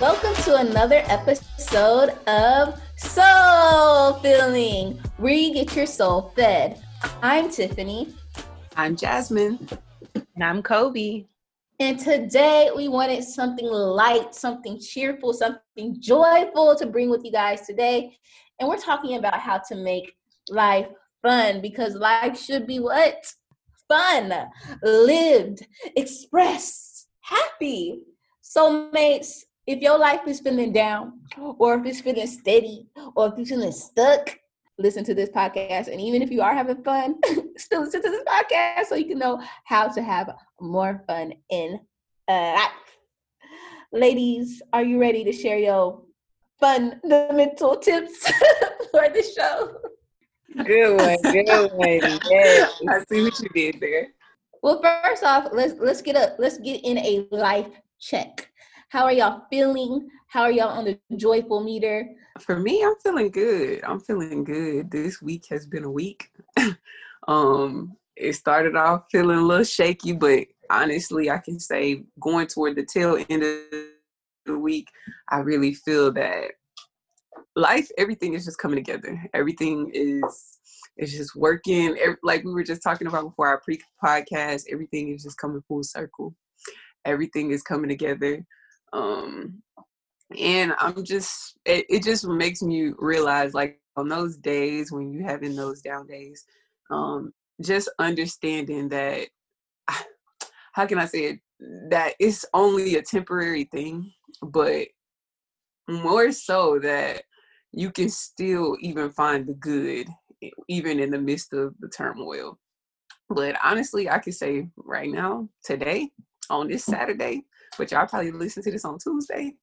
Welcome to another episode of Soul Filling, where you get your soul fed. I'm Tiffany. I'm Jasmine. And I'm Kobe. And today we wanted something light, something cheerful, something joyful to bring with you guys today. And we're talking about how to make life fun because life should be what? Fun, lived, expressed, happy. Soulmates, if your life is feeling down, or if it's feeling steady, or if you're feeling stuck, listen to this podcast. And even if you are having fun, still listen to this podcast so you can know how to have more fun in uh, life. Ladies, are you ready to share your fun fundamental tips for the show? Good one, good one. Yes. I see what you did there. Well, first off, let's let's get a let's get in a life check. How are y'all feeling? How are y'all on the joyful meter? For me, I'm feeling good. I'm feeling good. This week has been a week. um, it started off feeling a little shaky, but honestly, I can say going toward the tail end of the week, I really feel that life, everything is just coming together. Everything is is just working. Like we were just talking about before our pre-podcast, everything is just coming full circle. Everything is coming together um and i'm just it, it just makes me realize like on those days when you having those down days um just understanding that how can i say it that it's only a temporary thing but more so that you can still even find the good even in the midst of the turmoil but honestly i can say right now today on this saturday but y'all probably listen to this on Tuesday.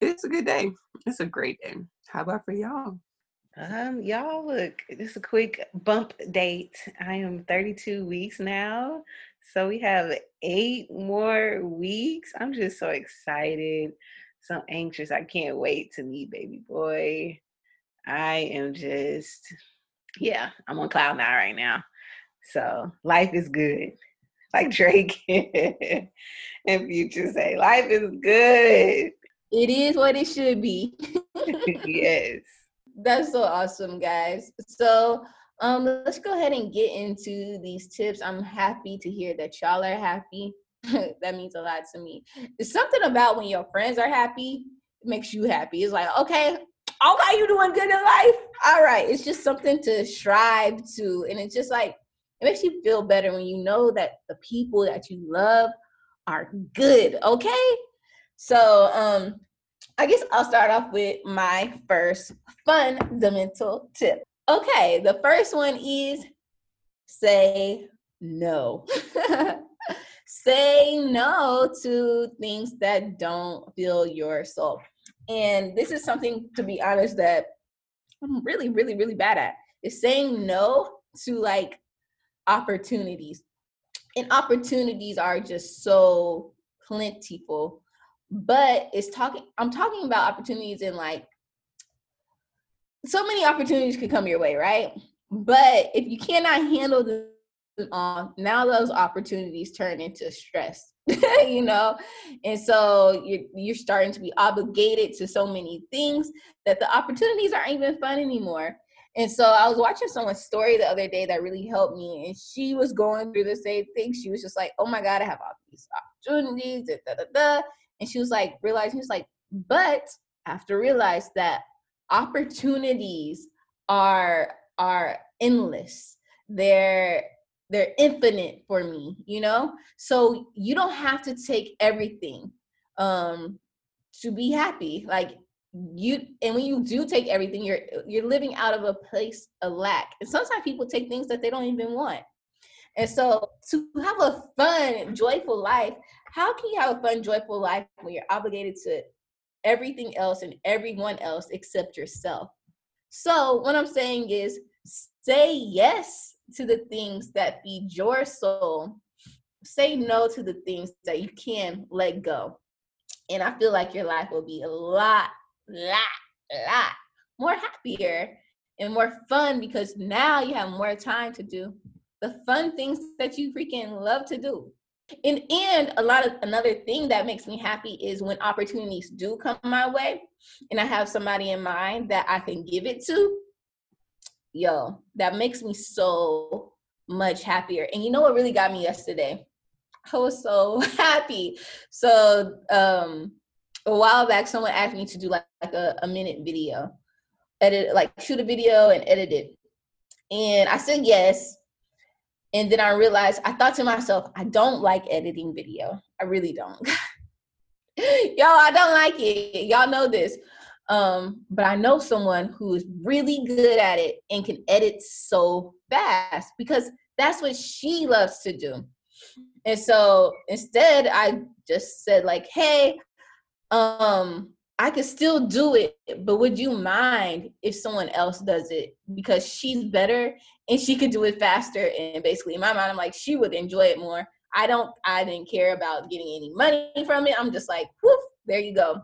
It's a good day. It's a great day. How about for y'all? Um, y'all look, just a quick bump date. I am 32 weeks now. So we have eight more weeks. I'm just so excited, so anxious. I can't wait to meet baby boy. I am just, yeah, I'm on cloud nine right now. So life is good like Drake and Future say, life is good. It is what it should be. yes. That's so awesome, guys. So um let's go ahead and get into these tips. I'm happy to hear that y'all are happy. that means a lot to me. It's something about when your friends are happy, makes you happy. It's like, okay, okay, you doing good in life. All right. It's just something to strive to. And it's just like it makes you feel better when you know that the people that you love are good, okay? So, um, I guess I'll start off with my first fundamental tip. Okay, the first one is say no. say no to things that don't fill your soul. And this is something, to be honest, that I'm really, really, really bad at. Is saying no to like opportunities. And opportunities are just so plentiful. But it's talking, I'm talking about opportunities in like so many opportunities could come your way, right? But if you cannot handle them on, now those opportunities turn into stress, you know? And so you're, you're starting to be obligated to so many things that the opportunities aren't even fun anymore. And so I was watching someone's story the other day that really helped me, and she was going through the same thing. She was just like, "Oh my God, I have all these opportunities." Da, da, da, and she was like, realizing, she was like, "But I have to realize that opportunities are are endless. They're they're infinite for me, you know. So you don't have to take everything um to be happy. Like you and when you do take everything you're you're living out of a place of lack and sometimes people take things that they don't even want and so to have a fun joyful life how can you have a fun joyful life when you're obligated to everything else and everyone else except yourself so what i'm saying is say yes to the things that feed your soul say no to the things that you can let go and i feel like your life will be a lot lot, lot more happier and more fun because now you have more time to do the fun things that you freaking love to do. And and a lot of another thing that makes me happy is when opportunities do come my way and I have somebody in mind that I can give it to. Yo, that makes me so much happier. And you know what really got me yesterday? I was so happy. So um a while back someone asked me to do like, like a, a minute video. Edit like shoot a video and edit it. And I said yes. And then I realized I thought to myself, I don't like editing video. I really don't. Y'all, I don't like it. Y'all know this. Um, but I know someone who is really good at it and can edit so fast because that's what she loves to do. And so instead, I just said, like, hey, um, I could still do it, but would you mind if someone else does it? Because she's better and she could do it faster. And basically, in my mind, I'm like, she would enjoy it more. I don't, I didn't care about getting any money from it. I'm just like, whoof, there you go.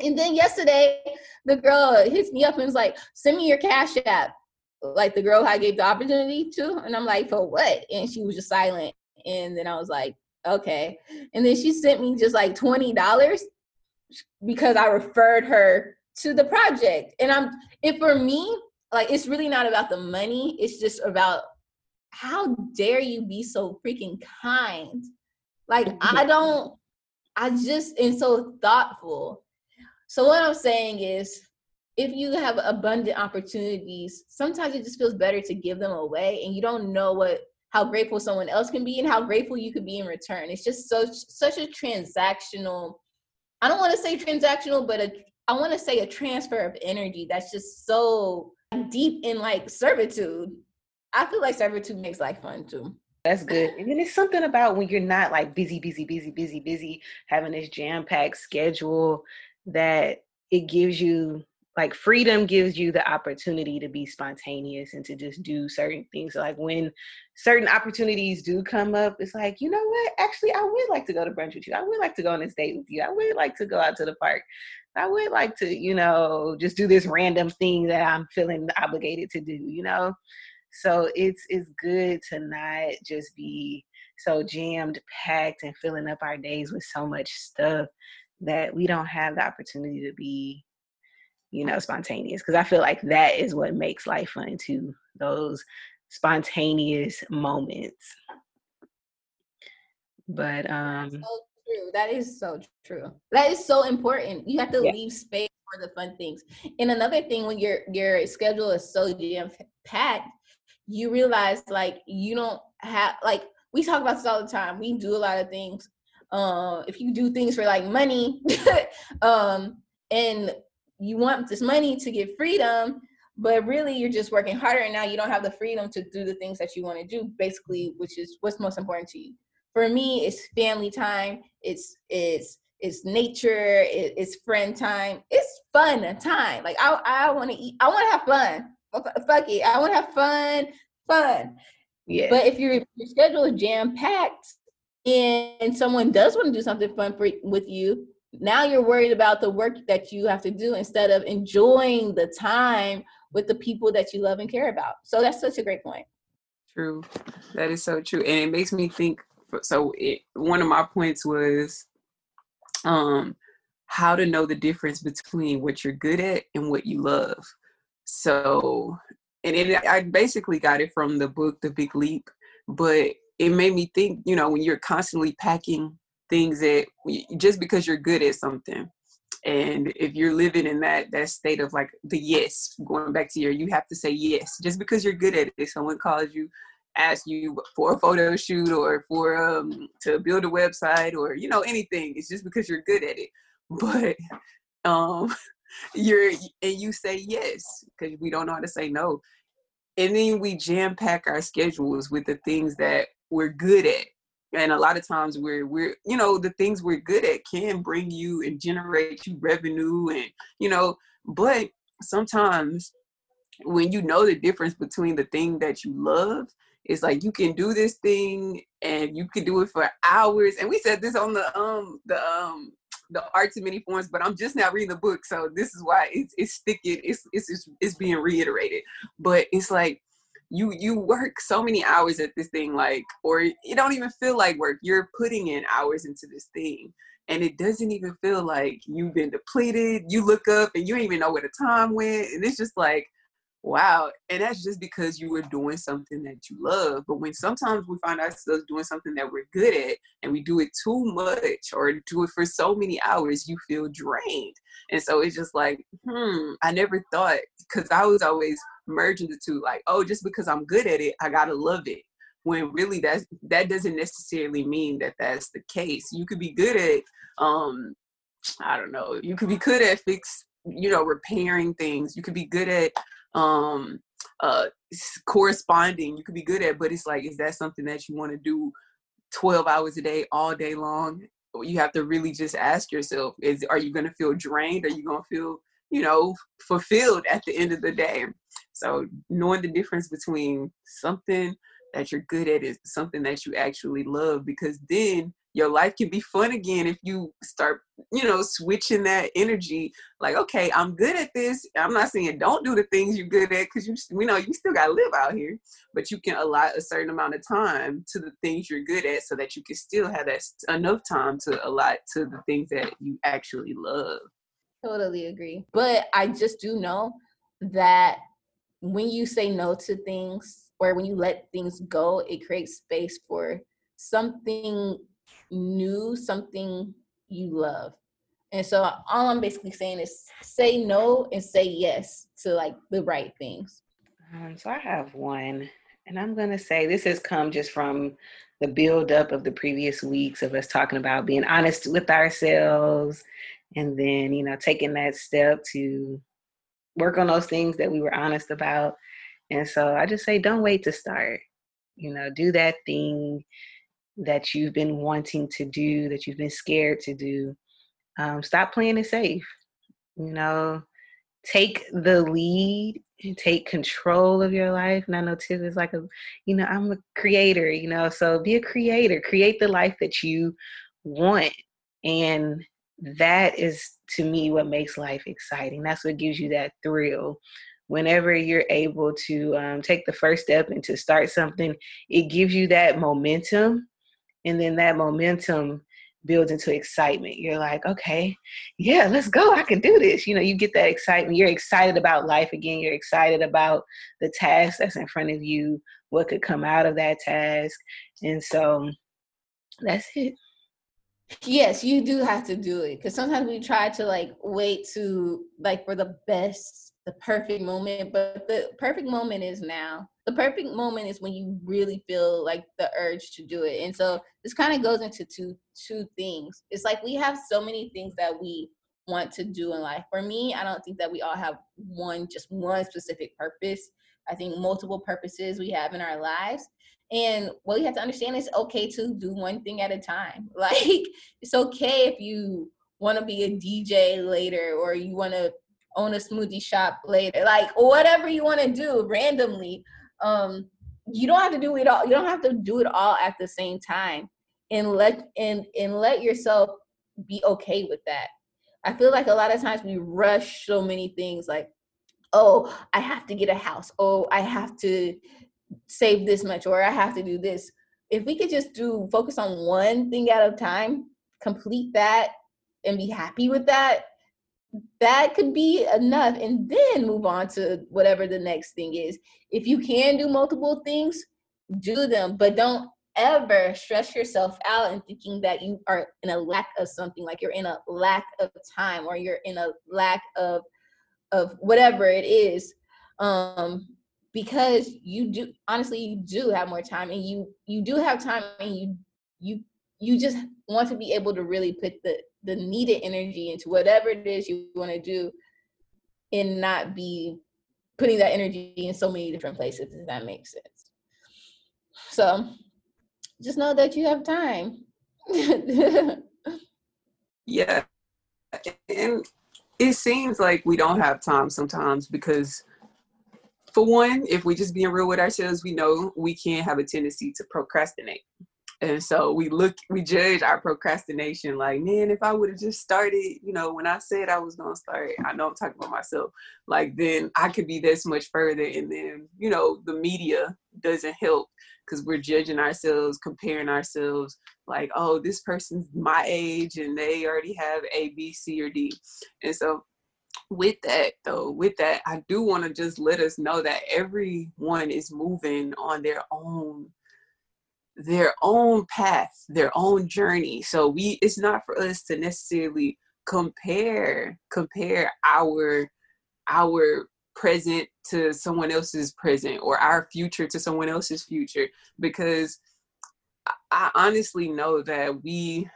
And then yesterday, the girl hits me up and was like, send me your cash app. Like the girl I gave the opportunity to. And I'm like, for what? And she was just silent. And then I was like, okay. And then she sent me just like $20 because I referred her to the project. And I'm, if for me, like it's really not about the money, it's just about how dare you be so freaking kind? Like I don't, I just am so thoughtful. So what I'm saying is if you have abundant opportunities, sometimes it just feels better to give them away and you don't know what how grateful someone else can be and how grateful you could be in return. It's just so such a transactional I don't want to say transactional, but a, I want to say a transfer of energy that's just so deep in like servitude. I feel like servitude makes life fun too. That's good. And then it's something about when you're not like busy, busy, busy, busy, busy, having this jam packed schedule that it gives you like freedom gives you the opportunity to be spontaneous and to just do certain things. Like when certain opportunities do come up it's like you know what? Actually i would like to go to brunch with you. I would like to go on this date with you. I would like to go out to the park. I would like to you know just do this random thing that i'm feeling obligated to do you know? So it's it's good to not just be so jammed packed and filling up our days with so much stuff that we don't have the opportunity to be you know, spontaneous. Because I feel like that is what makes life fun too. Those spontaneous moments. But um so true. That is so true. That is so important. You have to yeah. leave space for the fun things. And another thing when your your schedule is so jam packed, you realize like you don't have like we talk about this all the time. We do a lot of things. Um, if you do things for like money, um, and you want this money to get freedom, but really you're just working harder and now you don't have the freedom to do the things that you want to do, basically, which is what's most important to you. For me, it's family time, it's it's it's nature, it, it's friend time, it's fun time. Like I I want to eat, I want to have fun. Fuck it, I want to have fun, fun. Yeah. But if your your schedule is jam packed and someone does want to do something fun for, with you, now you're worried about the work that you have to do instead of enjoying the time with the people that you love and care about. So that's such a great point. True. That is so true. And it makes me think so it, one of my points was um how to know the difference between what you're good at and what you love. So and it I basically got it from the book The Big Leap, but it made me think, you know, when you're constantly packing things that just because you're good at something and if you're living in that that state of like the yes going back to your you have to say yes. Just because you're good at it someone calls you ask you for a photo shoot or for um to build a website or you know anything it's just because you're good at it. But um you're and you say yes because we don't know how to say no. And then we jam pack our schedules with the things that we're good at. And a lot of times we're we're you know the things we're good at can bring you and generate you revenue and you know but sometimes when you know the difference between the thing that you love it's like you can do this thing and you can do it for hours. And we said this on the um the um the arts in many forms but i'm just now reading the book so this is why it's it's sticking it's it's it's, it's being reiterated. But it's like you you work so many hours at this thing like or it don't even feel like work you're putting in hours into this thing and it doesn't even feel like you've been depleted you look up and you don't even know where the time went and it's just like wow and that's just because you were doing something that you love but when sometimes we find ourselves doing something that we're good at and we do it too much or do it for so many hours you feel drained and so it's just like hmm i never thought because i was always merging the two like oh just because i'm good at it i gotta love it. When really that's that doesn't necessarily mean that that's the case. You could be good at um i don't know you could be good at fix you know repairing things. You could be good at um uh corresponding. You could be good at but it's like is that something that you want to do 12 hours a day all day long? You have to really just ask yourself is are you going to feel drained? Are you going to feel you know fulfilled at the end of the day. So knowing the difference between something that you're good at is something that you actually love because then your life can be fun again if you start you know switching that energy. Like okay i'm good at this. I'm not saying don't do the things you're good at because you we know you still got to live out here but you can allot a certain amount of time to the things you're good at so that you can still have that enough time to allot to the things that you actually love totally agree but i just do know that when you say no to things or when you let things go it creates space for something new something you love. And so all I'm basically saying is say no and say yes to like the right things. Um, so I have one, and I'm gonna say this has come just from the build up of the previous weeks of us talking about being honest with ourselves, and then you know taking that step to work on those things that we were honest about. And so I just say, don't wait to start. You know, do that thing that you've been wanting to do, that you've been scared to do, um, stop playing it safe. You know, take the lead and take control of your life. And I know Tiff is like a, you know, I'm a creator, you know, so be a creator, create the life that you want. And that is to me what makes life exciting. That's what gives you that thrill. Whenever you're able to um, take the first step and to start something, it gives you that momentum and then that momentum builds into excitement. You're like, okay, yeah, let's go. I can do this. You know, you get that excitement. You're excited about life again. You're excited about the task that's in front of you, what could come out of that task. And so that's it. Yes, you do have to do it because sometimes we try to like wait to like for the best, the perfect moment, but the perfect moment is now the perfect moment is when you really feel like the urge to do it. And so this kind of goes into two two things. It's like we have so many things that we want to do in life. For me, I don't think that we all have one just one specific purpose. I think multiple purposes we have in our lives. And what you have to understand is okay to do one thing at a time. Like it's okay if you want to be a DJ later or you want to own a smoothie shop later. Like whatever you want to do randomly um you don't have to do it all you don't have to do it all at the same time and let and and let yourself be okay with that i feel like a lot of times we rush so many things like oh i have to get a house oh i have to save this much or i have to do this. If we could just do focus on one thing at a time complete that and be happy with that that could be enough and then move on to whatever the next thing is. If you can do multiple things do them but don't ever stress yourself out and thinking that you are in a lack of something like you're in a lack of time or you're in a lack of of whatever it is. Um because you do honestly you do have more time and you you do have time and you you you just want to be able to really put the the needed energy into whatever it is you want to do and not be putting that energy in so many different places if that makes sense. So just know that you have time. Yeah and it seems like we don't have time sometimes because for one if we just being real with ourselves we know we can have a tendency to procrastinate. And so we look we judge our procrastination like man if i would have just started you know when i said i was going to start i know i'm talking about myself like then i could be this much further and then you know the media doesn't help because we're judging ourselves comparing ourselves like oh this person's my age and they already have a b c or d. And so with that though with that i do want to just let us know that everyone is moving on their own their own path, their own journey. So we it's not for us to necessarily compare compare our our present to someone else's present or our future to someone else's future because I honestly know that we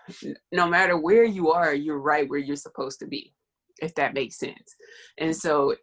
no matter where you are you're right where you're supposed to be if that makes sense. And so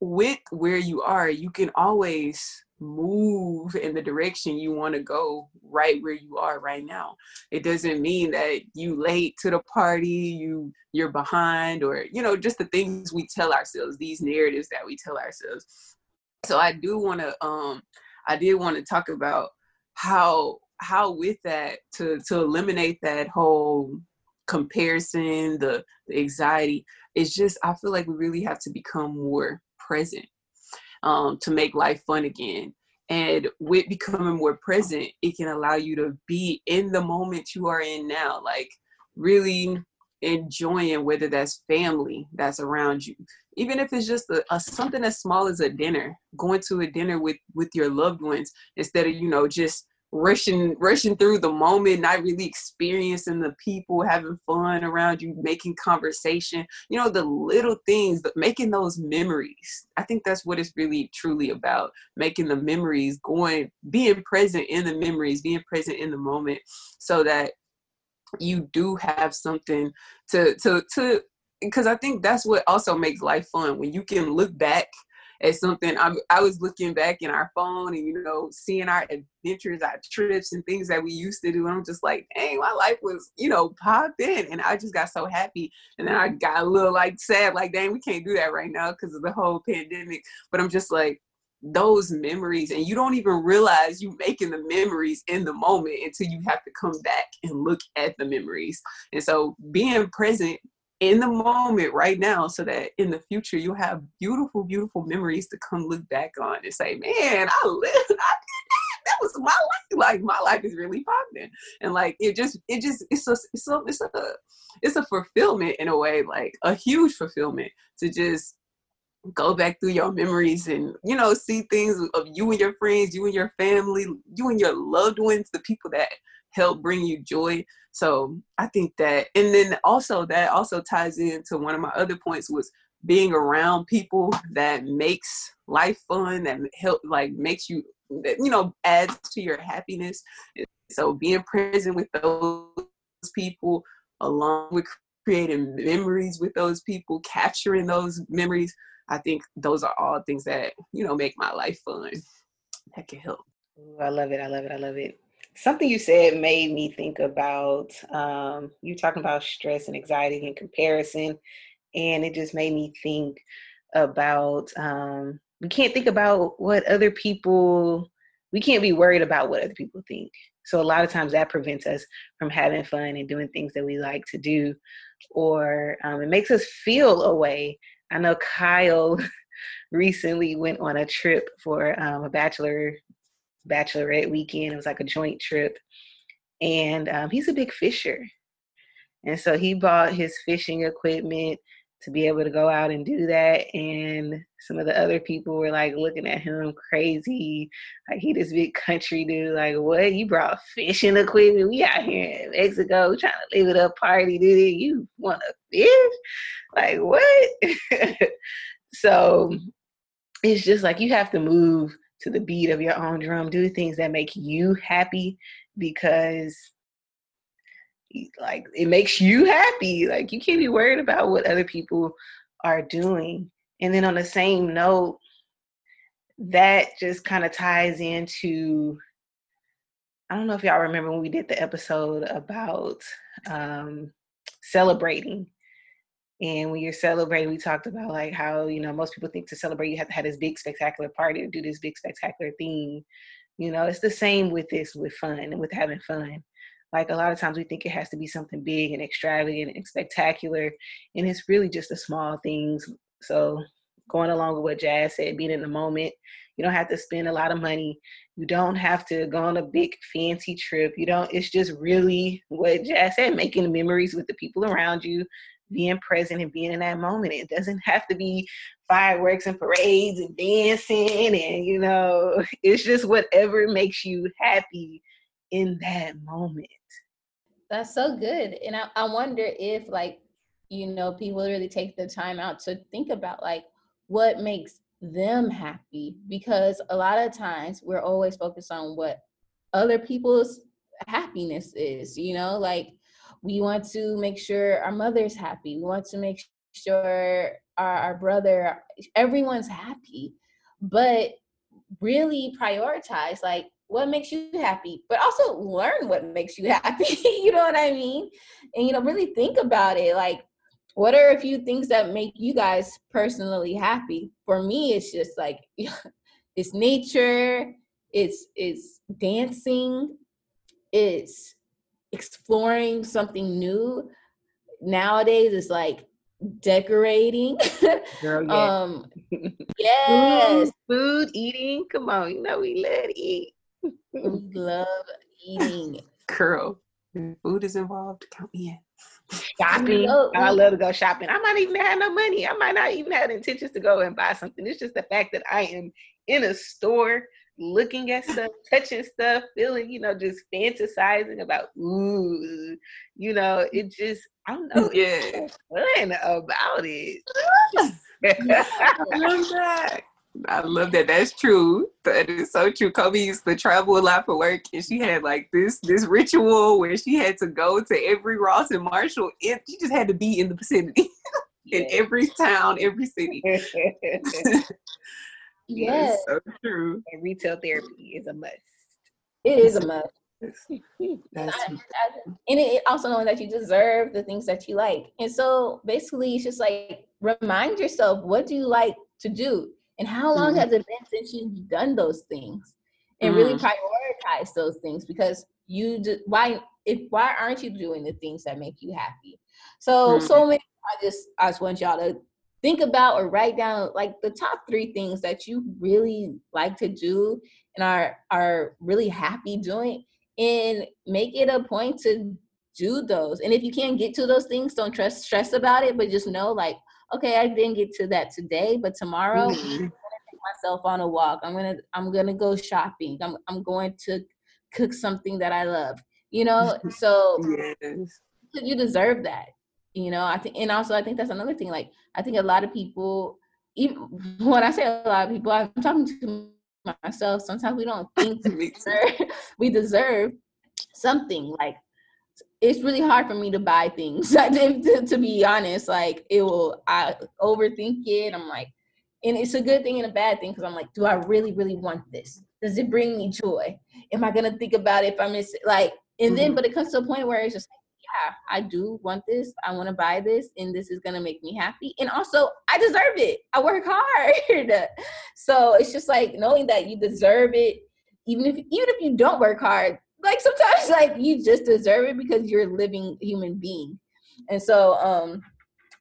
with where you are you can always move in the direction you want to go right where you are right now it doesn't mean that you late to the party you you're behind or you know just the things we tell ourselves these narratives that we tell ourselves so i do want to um i did want to talk about how how with that to to eliminate that whole comparison the, the anxiety it's just i feel like we really have to become more present um, to make life fun again. And with becoming more present, it can allow you to be in the moment you are in now, like really enjoying whether that's family that's around you even if it's just a, a, something as small as a dinner going to a dinner with with your loved ones instead of you know just rushing rushing through the moment not really experiencing the people having fun around you making conversation you know the little things but making those memories. I think that's what it's really truly about making the memories going being present in the memories being present in the moment so that you do have something to to to because i think that's what also makes life fun. When you can look back as something I'm, I was looking back in our phone and you know seeing our adventures, our trips, and things that we used to do, and I'm just like, dang, my life was you know popped in, and I just got so happy, and then I got a little like sad, like dang, we can't do that right now because of the whole pandemic. But I'm just like those memories and you don't even realize you making the memories in the moment until you have to come back and look at the memories and so being present in the moment right now so that in the future you'll have beautiful, beautiful memories to come look back on and say, man, I lived, I did that. That was my life. Like my life is really popping. And like it just, it just, it's a, it's a, it's a, it's a fulfillment in a way, like a huge fulfillment to just go back through your memories and you know see things of you and your friends you and your family you and your loved ones the people that help bring you joy so I think that, and then also that also ties into one of my other points was being around people that makes life fun, that help like makes you, you know, adds to your happiness. So being present with those people, along with creating memories with those people, capturing those memories, I think those are all things that you know make my life fun. That can help. Ooh, I love it. I love it. I love it something you said made me think about um, you talking about stress and anxiety and comparison and it just made me think about um, we can't think about what other people we can't be worried about what other people think. So a lot of times that prevents us from having fun and doing things that we like to do or um, it makes us feel a way. I know kyle recently went on a trip for um, a bachelor bachelorette weekend. It was like a joint trip. And um, he's a big fisher. And so he bought his fishing equipment to be able to go out and do that. And some of the other people were like looking at him crazy. Like he this big country dude. Like, what? You brought fishing equipment? We out here in Mexico trying to live it up party, dude. You wanna fish? Like what? so it's just like you have to move to the beat of your own drum. Do things that make you happy because like it makes you happy. Like you can't be worried about what other people are doing. And then on the same note, that just kind of ties into I don't know if y'all remember when we did the episode about um, celebrating and when you're celebrating, we talked about like how, you know, most people think to celebrate you have to have this big spectacular party or do this big spectacular thing. You know, it's the same with this with fun and with having fun. like a lot of times we think it has to be something big and extravagant and spectacular, and it's really just the small things. So going along with what Jazz said, being in the moment, you don't have to spend a lot of money. You don't have to go on a big fancy trip. You don't, it's just really what Jazz said, making memories with the people around you, being present and being in that moment. It doesn't have to be fireworks and parades and dancing and you know, it's just whatever makes you happy in that moment. That's so good. And I, I wonder if like, you know, people really take the time out to think about like what makes them happy because a lot of times we're always focused on what other people's happiness is, you know, like we want to make sure our mother's happy. We want to make sure our, our brother, everyone's happy, but really prioritize like what makes you happy, but also learn what makes you happy. you know what I mean? And, you know, really think about it. Like, what are a few things that make you guys personally happy? For me, it's just like, it's nature, it's, it's dancing, it's exploring something new. Nowadays, it's like decorating. Girl, yeah. um, yes, food, food, eating. Come on, you know we love to eat. we love eating. Girl, food is involved. Count me in. Shopping. I love to go shopping. I might even have no money. I might not even have intentions to go and buy something. It's just the fact that I am in a store looking at stuff, touching stuff, feeling, you know, just fantasizing about, ooh, you know, it just, I don't know, yeah, fun about it. I love that. I love that. That's true. That is so true. Kobe used to travel a lot for work, and she had like this this ritual where she had to go to every Ross and Marshall. And she just had to be in the vicinity in every town, every city. Yes, so true. And retail therapy is a must. It is a must. That's and it also knowing that you deserve the things that you like. And so basically it's just like remind yourself what do you like to do and how long mm-hmm. has it been since you've done those things and mm-hmm. really prioritize those things because you do, why if why aren't you doing the things that make you happy so mm-hmm. so many i just i just want y'all to think about or write down like the top three things that you really like to do and are are really happy doing and make it a point to do those. And if you can't get to those things don't trust stress about it but just know like okay i didn't get to that today but tomorrow mm-hmm. i'm gonna take myself on a walk. I'm gonna i'm gonna go shopping. I'm, I'm going to cook something that i love you know? So yes. you deserve that you know i think and also i think that's another thing like i think a lot of people even when i say a lot of people i'm talking to myself sometimes we don't think we deserve, we deserve something like it's really hard for me to buy things I think to, to be honest like it will i overthink it i'm like and it's a good thing and a bad thing because i'm like do i really really want this? Does it bring me joy? Am i gonna think about it if i miss it? Like and mm-hmm. then but it comes to a point where it's just like yeah, I do want this. I want to buy this, and this is gonna make me happy. And also, I deserve it. I work hard, so it's just like knowing that you deserve it, even if even if you don't work hard. Like sometimes, like you just deserve it because you're a living human being, and so um,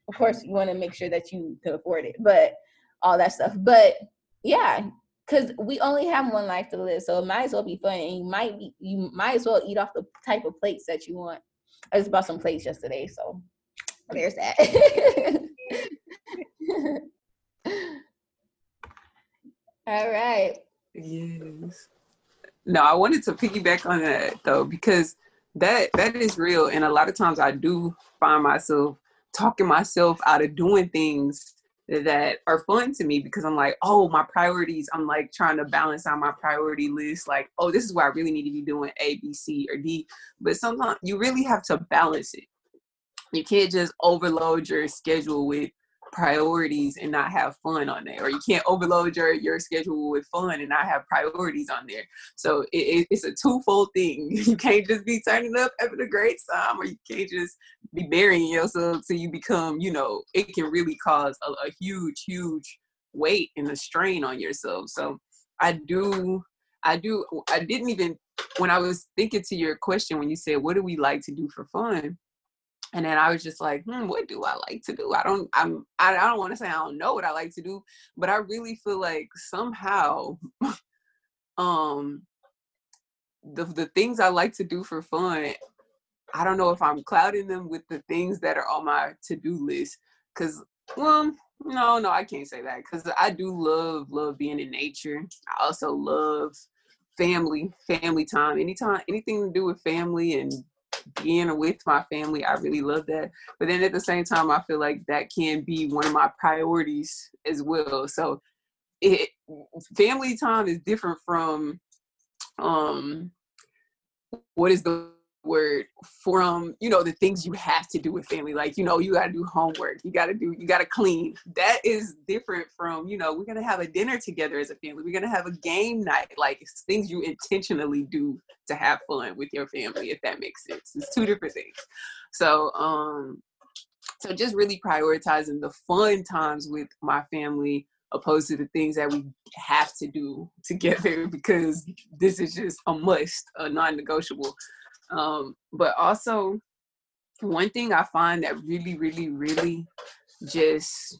of course, you want to make sure that you can afford it, but all that stuff. But yeah, because we only have one life to live, so it might as well be fun. And you might be, you might as well eat off the type of plates that you want. I just bought some plates yesterday, so there's that. All right. Yes. No, I wanted to piggyback on that though because that that is real, and a lot of times I do find myself talking myself out of doing things that are fun to me because I'm like, oh, my priorities. I'm like trying to balance out my priority list. Like, oh, this is what I really need to be doing A, B, C, or D. But sometimes you really have to balance it. You can't just overload your schedule with priorities and not have fun on there or you can't overload your your schedule with fun and not have priorities on there so it, it's a twofold thing you can't just be turning up having a great time or you can't just be burying yourself till you become you know it can really cause a, a huge huge weight and a strain on yourself so i do I do. I didn't even when I was thinking to your question when you said, "What do we like to do for fun?" And then I was just like, hmm, what do I like to do? I don't, I'm, I, I don't want to say I don't know what I like to do, but I really feel like somehow, um, the the things I like to do for fun, I don't know if I'm clouding them with the things that are on my to do list. Cause, well, no, no, I can't say that because I do love love being in nature. I also love family, family time. Anytime, anything to do with family and being with my family, I really love that. But then at the same time, I feel like that can be one of my priorities as well. So, it family time is different from um what is the word from you know the things you have to do with family like you know you got to do homework you got to do you got to clean. That is different from you know we're gonna have a dinner together as a family we're gonna have a game night like it's things you intentionally do to have fun with your family if that makes sense. It's two different things. So um so just really prioritizing the fun times with my family opposed to the things that we have to do together because this is just a must a non-negotiable um, but also, one thing I find that really, really, really just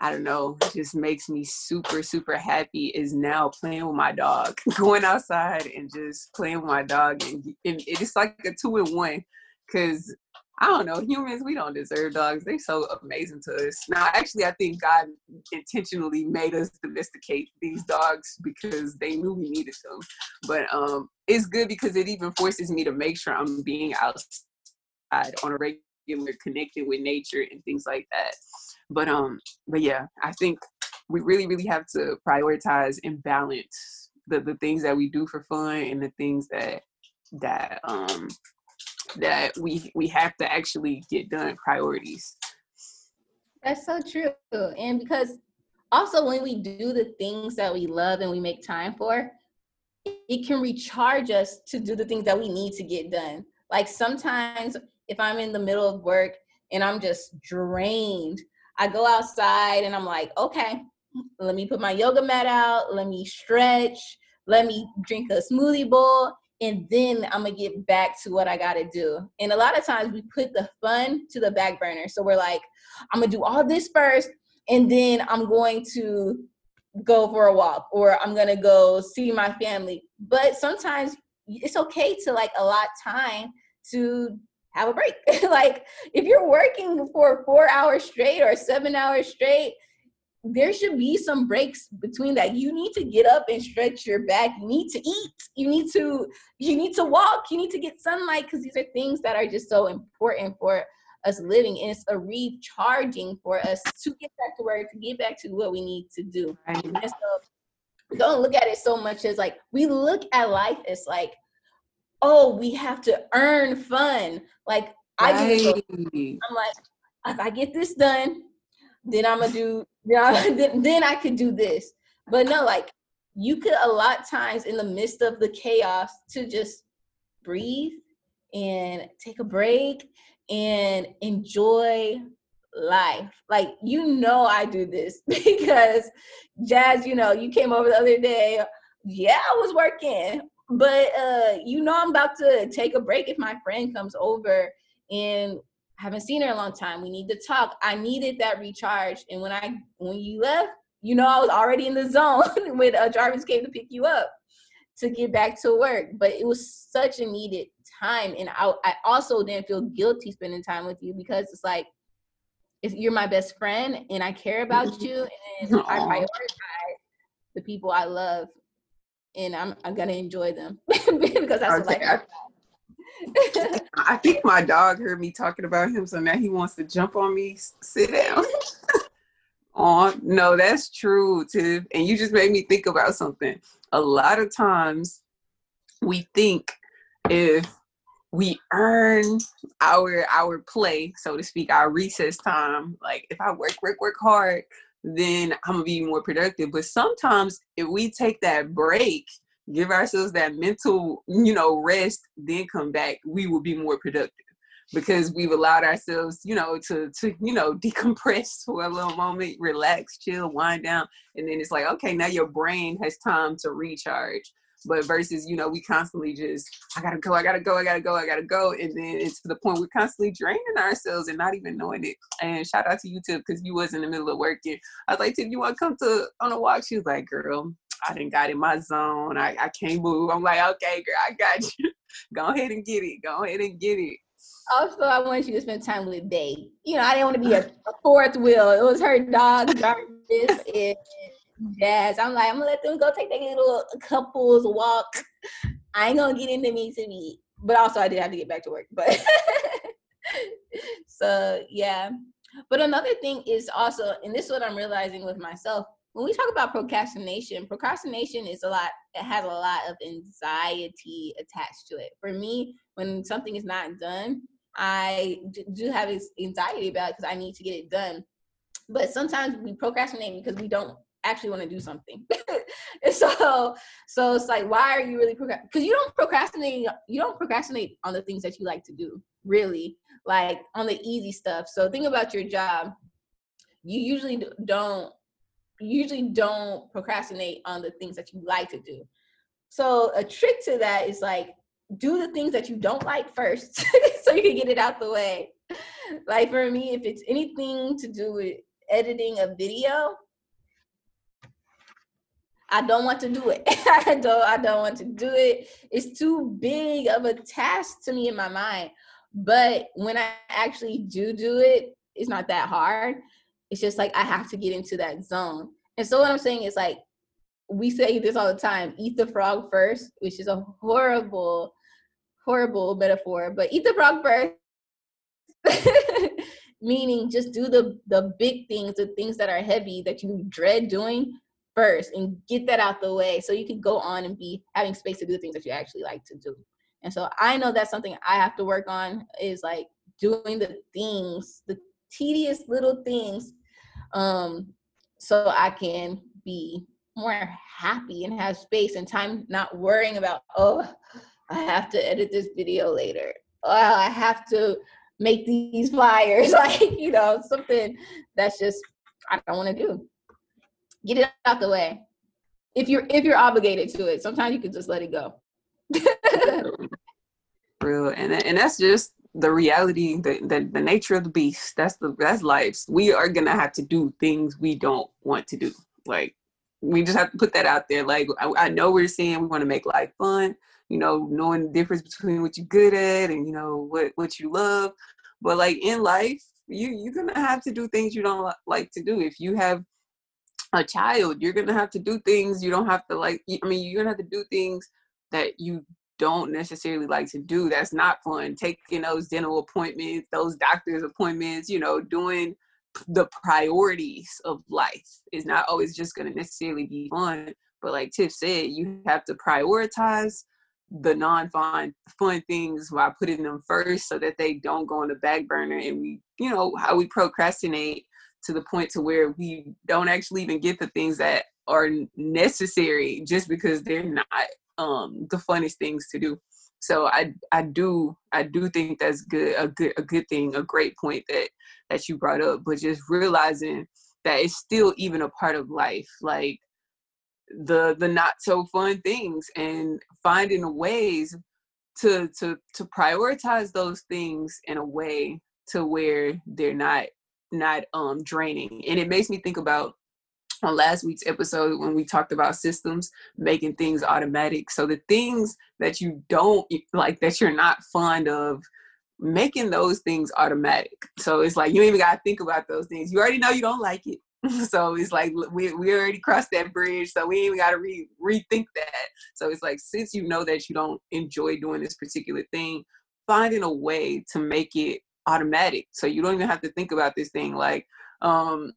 I don't know, just makes me super, super happy is now playing with my dog, going outside and just playing with my dog. And, and it's like a two in one because I don't know, humans, we don't deserve dogs. They're so amazing to us. Now, actually, I think God intentionally made us domesticate these dogs because they knew we needed them. But um, it's good because it even forces me to make sure I'm being outside on a regular, connected with nature and things like that. But um, but yeah, I think we really, really have to prioritize and balance the the things that we do for fun and the things that that um that we we have to actually get done priorities. That's so true. And because also when we do the things that we love and we make time for it can recharge us to do the things that we need to get done. Like sometimes if i'm in the middle of work and i'm just drained i go outside and i'm like okay let me put my yoga mat out let me stretch let me drink a smoothie bowl and then I'm gonna get back to what I gotta do. And a lot of times we put the fun to the back burner. So we're like, I'm gonna do all this first, and then I'm going to go for a walk or I'm gonna go see my family. But sometimes it's okay to like allot time to have a break. like if you're working for four hours straight or seven hours straight, there should be some breaks between that. You need to get up and stretch your back. You need to eat. You need to you need to walk. You need to get sunlight because these are things that are just so important for us living and it's a recharging for us to get back to work to get back to what we need to do. Right. so um, don't look at it so much as like we look at life as like oh we have to earn fun. Like i right. i'm like if i get this done then i'm gonna do yeah, then, then I could do this. But no, like you could a lot times in the midst of the chaos to just breathe and take a break and enjoy life. Like you know I do this because Jazz, you know, you came over the other day. Yeah, I was working. But uh you know I'm about to take a break if my friend comes over and haven't seen her in a long time. We need to talk. I needed that recharge. And when I when you left, you know, I was already in the zone when uh, Jarvis came to pick you up to get back to work. But it was such a needed time, and I I also didn't feel guilty spending time with you because it's like if you're my best friend and I care about mm-hmm. you and Aww. I prioritize the people I love and I'm I'm gonna enjoy them because that's okay. what I I think my dog heard me talking about him, so now he wants to jump on me. Sit down. oh no, that's true, Tiff. And you just made me think about something. A lot of times, we think if we earn our our play, so to speak, our recess time. Like if I work, work, work hard, then I'm gonna be more productive. But sometimes if we take that break give ourselves that mental, you know, rest, then come back, we will be more productive. Because we've allowed ourselves, you know, to to you know decompress for a little moment, relax, chill, wind down, and then it's like, okay, now your brain has time to recharge. but versus you know we constantly just i gotta go i gotta go i gotta go i gotta go and then it's to the point we're constantly draining ourselves and not even knowing it. And shout out to you because you was in the middle of working. I was like Tiff you want to come to on a walk? She was like girl I didn't got in my zone. I, I can't move. I'm like, okay, girl, I got you. Go ahead and get it. Go ahead and get it. Also, I wanted you to spend time with Bay. You know, I didn't want to be a, a fourth wheel. It was her dog, Jarvis, and Jazz. I'm like, I'm gonna let them go take their little couples walk. I ain't gonna get into me to me. But also, I did have to get back to work. But so yeah. But another thing is also, and this is what I'm realizing with myself when we talk about procrastination, procrastination is a lot, it has a lot of anxiety attached to it. For me, when something is not done, I do have anxiety about it because I need to get it done. But sometimes we procrastinate because we don't actually want to do something. so so it's like why are you really procrastinating? Because you don't procrastinate you don't procrastinate on the things that you like to do, really. Like on the easy stuff. So think about your job. You usually don't usually don't procrastinate on the things that you like to do. So a trick to that is like do the things that you don't like first so you can get it out the way. Like for me, if it's anything to do with editing a video, I don't want to do it. I don't I don't want to do it. It's too big of a task to me in my mind. But when I actually do do it, it's not that hard it's just like I have to get into that zone. And so what I'm saying is like we say this all the time, eat the frog first, which is a horrible, horrible metaphor, but eat the frog first. Meaning just do the the big things, the things that are heavy that you dread doing first and get that out the way so you can go on and be having space to do the things that you actually like to do. And so I know that's something I have to work on is like doing the things, the tedious little things um, so I can be more happy and have space and time not worrying about, oh, I have to edit this video later. Oh, I have to make these flyers. like, you know, something that's just I don't want to do. Get it out the way. If you're if you're obligated to it, sometimes you can just let it go. Real and and that's just the reality, the, the the nature of the beast. That's the that's life. We are gonna have to do things we don't want to do. Like we just have to put that out there. Like I, I know we're saying we want to make life fun. You know, knowing the difference between what you're good at and you know what what you love. But like in life, you you're gonna have to do things you don't like to do. If you have a child, you're gonna have to do things you don't have to like. I mean, you're gonna have to do things that you don't necessarily like to do that's not fun. Taking those dental appointments those doctor's appointments you know doing the priorities of life is not always just going to necessarily be fun but like tiff said you have to prioritize the non-fun fun things while putting them first so that they don't go on the back burner and we you know how we procrastinate to the point to where we don't actually even get the things that are necessary just because they're not um the funnest things to do. So i i do i do think that's good a good a good thing a great point that that you brought up but just realizing that it's still even a part of life like the the not so fun things and finding ways to to to prioritize those things in a way to where they're not not um draining. And it makes me think about on last week's episode when we talked about systems making things automatic. So the things that you don't like that you're not fond of making those things automatic. So it's like you even got to think about those things. You already know you don't like it. So it's like we, we already crossed that bridge so we even got to re- rethink that. So it's like since you know that you don't enjoy doing this particular thing finding a way to make it automatic. So you don't even have to think about this thing like um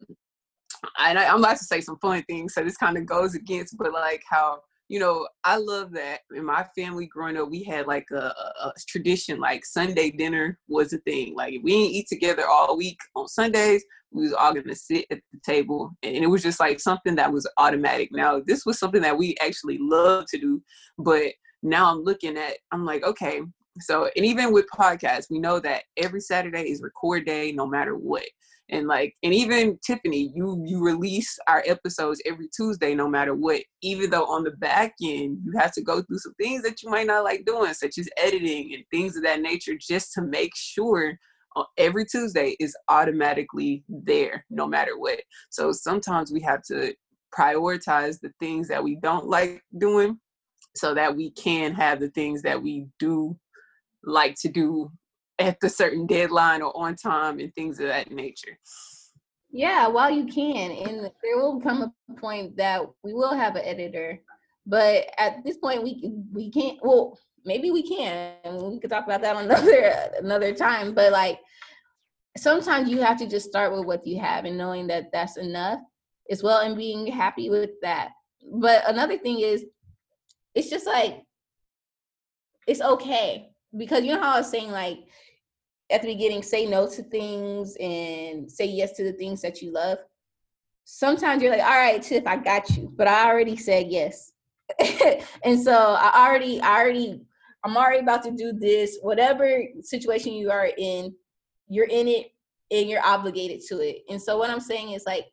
and I, am about to say some funny things, so this kind of goes against, but like how you know, I love that in my family growing up, we had like a, a, tradition, like Sunday dinner was a thing. Like if we didn't eat together all week on Sundays, we was all gonna sit at the table, and it was just like something that was automatic. Now this was something that we actually love to do, but now I'm looking at, I'm like, okay, So, and even with podcasts, we know that every Saturday is record day, no matter what. And like, and even Tiffany, you you release our episodes every Tuesday, no matter what. Even though on the back end, you have to go through some things that you might not like doing, such as editing and things of that nature, just to make sure uh, every Tuesday is automatically there, no matter what. So sometimes we have to prioritize the things that we don't like doing so that we can have the things that we do like to do at the certain deadline or on time and things of that nature. Yeah, while you can, and there will come a point that we will have an editor, but at this point we we can't. Well, maybe we can. We could talk about that another another time. But like sometimes you have to just start with what you have and knowing that that's enough as well, and being happy with that. But another thing is, it's just like it's okay because you know how I was saying like at the beginning, say no to things and say yes to the things that you love. Sometimes you're like, all right, Tiff, I got you, but I already said yes. and so I already, I already, I'm already about to do this. Whatever situation you are in, you're in it and you're obligated to it. And so what I'm saying is like,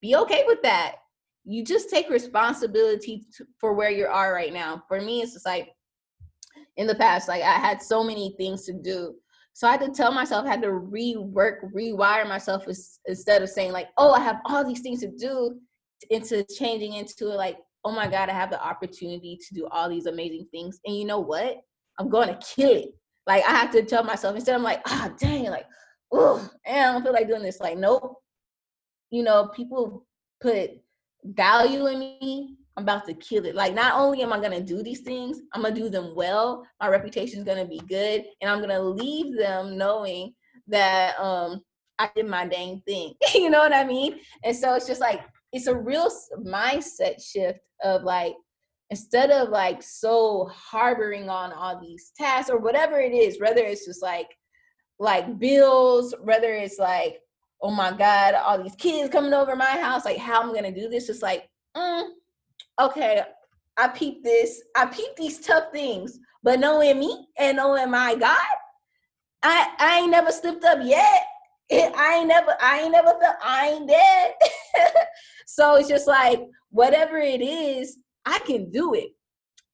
be okay with that. You just take responsibility for where you are right now. For me, it's just like in the past, like I had so many things to do so I had to tell myself, I had to rework, rewire myself instead of saying like, oh, I have all these things to do into changing into like, oh my God, I have the opportunity to do all these amazing things. And you know what? I'm going to kill it. Like I have to tell myself instead I'm like, ah, oh, dang, like, oh, man, I don't feel like doing this. Like, nope. You know, people put value in me I'm about to kill it. Like, not only am I gonna do these things, I'm gonna do them well. My reputation is gonna be good, and I'm gonna leave them knowing that um I did my dang thing. you know what I mean? And so it's just like it's a real mindset shift of like instead of like so harboring on all these tasks or whatever it is, whether it's just like like bills, whether it's like oh my god, all these kids coming over my house, like how I'm gonna do this. It's like mm, okay, I peep this, I peep these tough things, but knowing me and knowing my God, I I ain't never slipped up yet. I ain't never, I ain't never felt I ain't dead. so it's just like whatever it is, I can do it.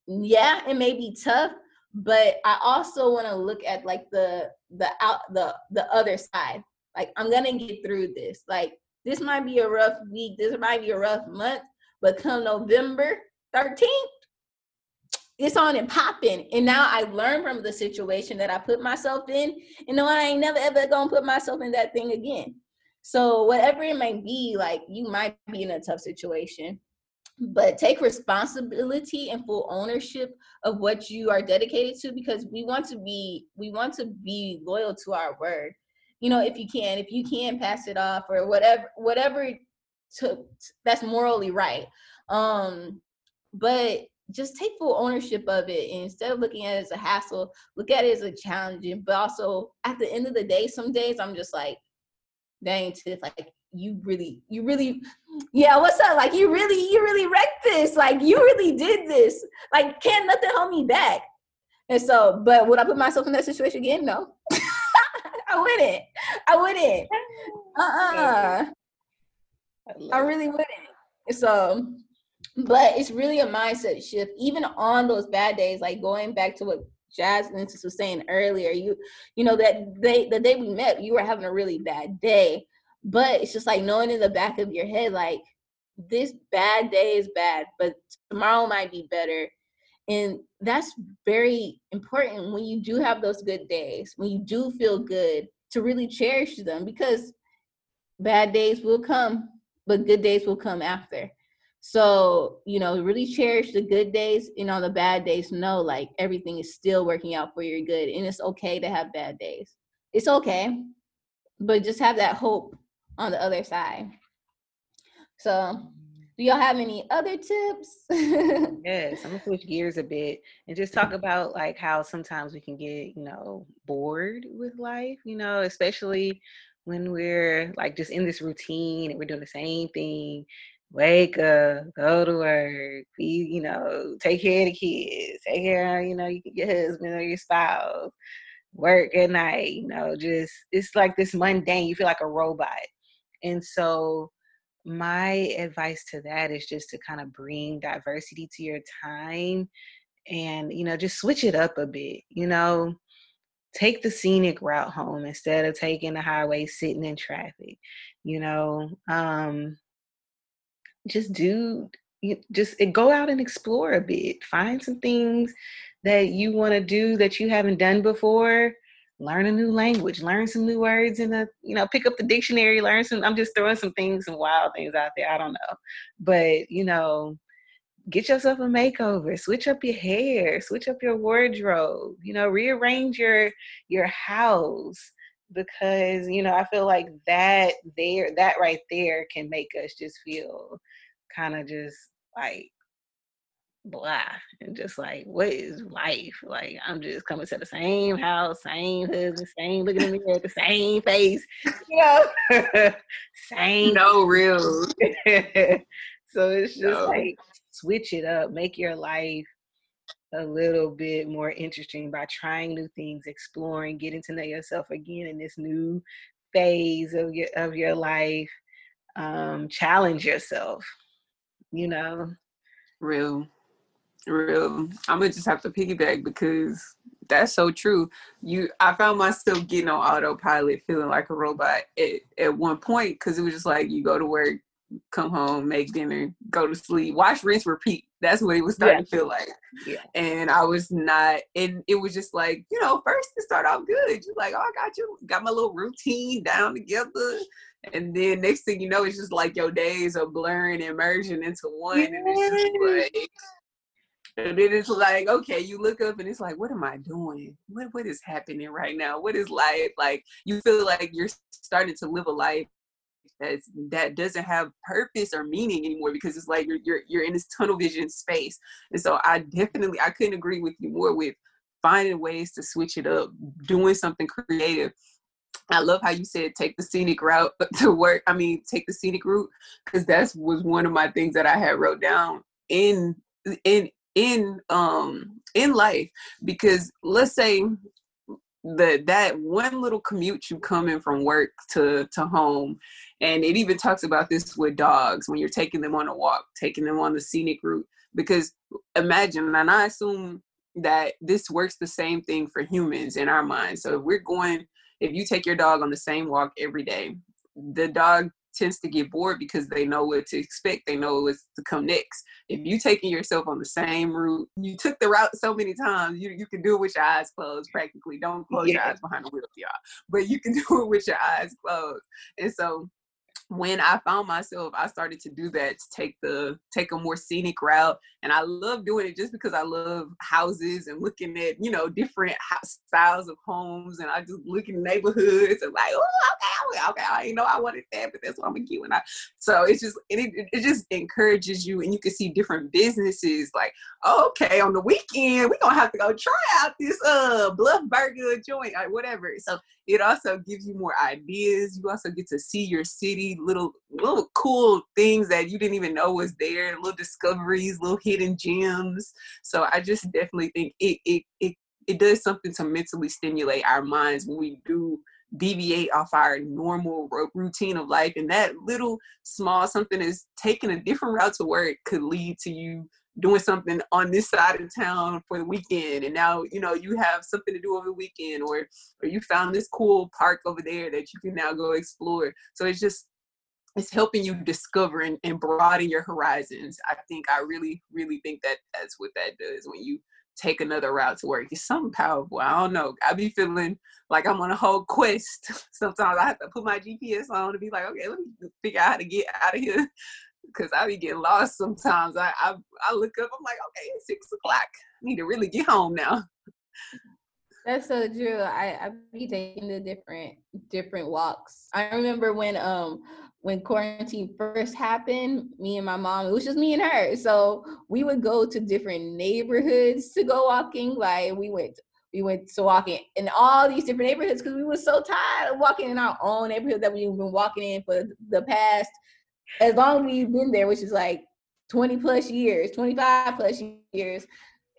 Yeah, it may be tough, but I also want to look at like the the out the the other side. Like I'm gonna get through this. Like this might be a rough week, this might be a rough month, but come November 13th, it's on and popping. And now I learned from the situation that I put myself in. And know, I ain't never ever gonna put myself in that thing again. So whatever it may be, like you might be in a tough situation, but take responsibility and full ownership of what you are dedicated to because we want to be we want to be loyal to our word. You know, if you can, if you can pass it off or whatever, whatever to that's morally right. Um but just take full ownership of it and instead of looking at it as a hassle look at it as a challenging but also at the end of the day some days i'm just like dang Tiff, like you really you really yeah what's up? Like you really you really wrecked this. Like you really did this. Like can't nothing hold me back. And so but would i put myself in that situation again? No. I wouldn't. I wouldn't. Uh-uh I, I really wouldn't. So, um, but it's really a mindset shift. Even on those bad days, like going back to what Jasmine was saying earlier, you you know that day the day we met, you were having a really bad day. But it's just like knowing in the back of your head, like this bad day is bad, but tomorrow might be better. And that's very important when you do have those good days, when you do feel good, to really cherish them because bad days will come but good days will come after. So, you know, really cherish the good days and on the bad days, know like everything is still working out for your good. And it's okay to have bad days. It's okay. But just have that hope on the other side. So, do y'all have any other tips? yes, I'm gonna switch gears a bit and just talk about like how sometimes we can get, you know, bored with life, you know, especially when we're like just in this routine and we're doing the same thing wake up, go to work, be, you know, take care of the kids, take care of, you know, your husband or your spouse, work at night, you know, just it's like this mundane, you feel like a robot. And so my advice to that is just to kind of bring diversity to your time and you know just switch it up a bit you know take the scenic route home instead of taking the highway sitting in traffic you know um just do you just eh, go out and explore a bit. Find some things that you want to do that you haven't done before. Learn a new language learn some new words in a you know pick up the dictionary learn some i'm just throwing some things some wild things out there i don't know. But you know get yourself a makeover switch up your hair switch up your wardrobe you know rearrange your your house because you know i feel like that there that right there can make us just feel kind of just like blah and just like what is life? Like i'm just coming to the same house same husband same looking at me at the same face you know? Same no real so it's just no. like switch it up make your life a little bit more interesting by trying new things exploring getting to know yourself again in this new phase of your of your life um challenge yourself you know? Real real. I'm gonna just have to piggyback because that's so true. You i found myself getting on autopilot feeling like a robot at, at one point because it was just like you go to work come home make dinner go to sleep watch rinse repeat that's what it was starting yeah. to feel like yeah. and i was not and it was just like you know first to start off good you're like oh i got you got my little routine down together and then next thing you know, it's just like your days are blurring and merging into one. And it's just like and then it's like, okay, you look up and it's like, what am I doing? What what is happening right now? What is life? Like you feel like you're starting to live a life that's that doesn't have purpose or meaning anymore because it's like you're you're you're in this tunnel vision space. And so I definitely I couldn't agree with you more with finding ways to switch it up, doing something creative I love how you said take the scenic route to work. I mean, take the scenic route because that was one of my things that I had wrote down in in in um in life. Because let's say that that one little commute you come in from work to to home, and it even talks about this with dogs when you're taking them on a walk, taking them on the scenic route. Because imagine, and I assume that this works the same thing for humans in our minds. So if we're going if you take your dog on the same walk every day, the dog tends to get bored because they know what to expect. They know what's to come next. If you're taking yourself on the same route, you took the route so many times, you, you can do it with your eyes closed practically. Don't close yeah. your eyes behind the wheel, y'all. But you can do it with your eyes closed. And so when I found myself, I started to do that to take the take a more scenic route, and I love doing it just because I love houses and looking at you know different styles of homes, and I just look in neighborhoods and like, oh, okay, okay, I know I wanted that, but that's what I'm gonna get when I. So it's just it, it just encourages you, and you can see different businesses like, oh, okay, on the weekend we're gonna have to go try out this uh Bluff Burger joint or whatever. So it also gives you more ideas. You also get to see your city little little cool things that you didn't even know was there, little discoveries, little hidden gems. So I just definitely think it it it, it does something to mentally stimulate our minds when we do deviate off our normal routine of life and that little small something is taking a different route to work could lead to you doing something on this side of town for the weekend and now you know you have something to do over the weekend or or you found this cool park over there that you can now go explore so it's just it's helping you discover and, and broaden your horizons. I think I really, really think that that's what that does when you take another route to work. It's something powerful. I don't know. I be feeling like I'm on a whole quest. Sometimes I have to put my GPS on to be like, okay, let me figure out how to get out of here. Cause I be getting lost sometimes. I, I I look up, I'm like, okay, it's six o'clock. I need to really get home now. That's so true. I I be taking the different different walks. I remember when um when quarantine first happened, me and my mom, it was just me and her. So we would go to different neighborhoods to go walking. Like we went, we went to walking in all these different neighborhoods because we were so tired of walking in our own neighborhood that we've been walking in for the past as long as you've been there, which is like 20 plus years, 25 plus years.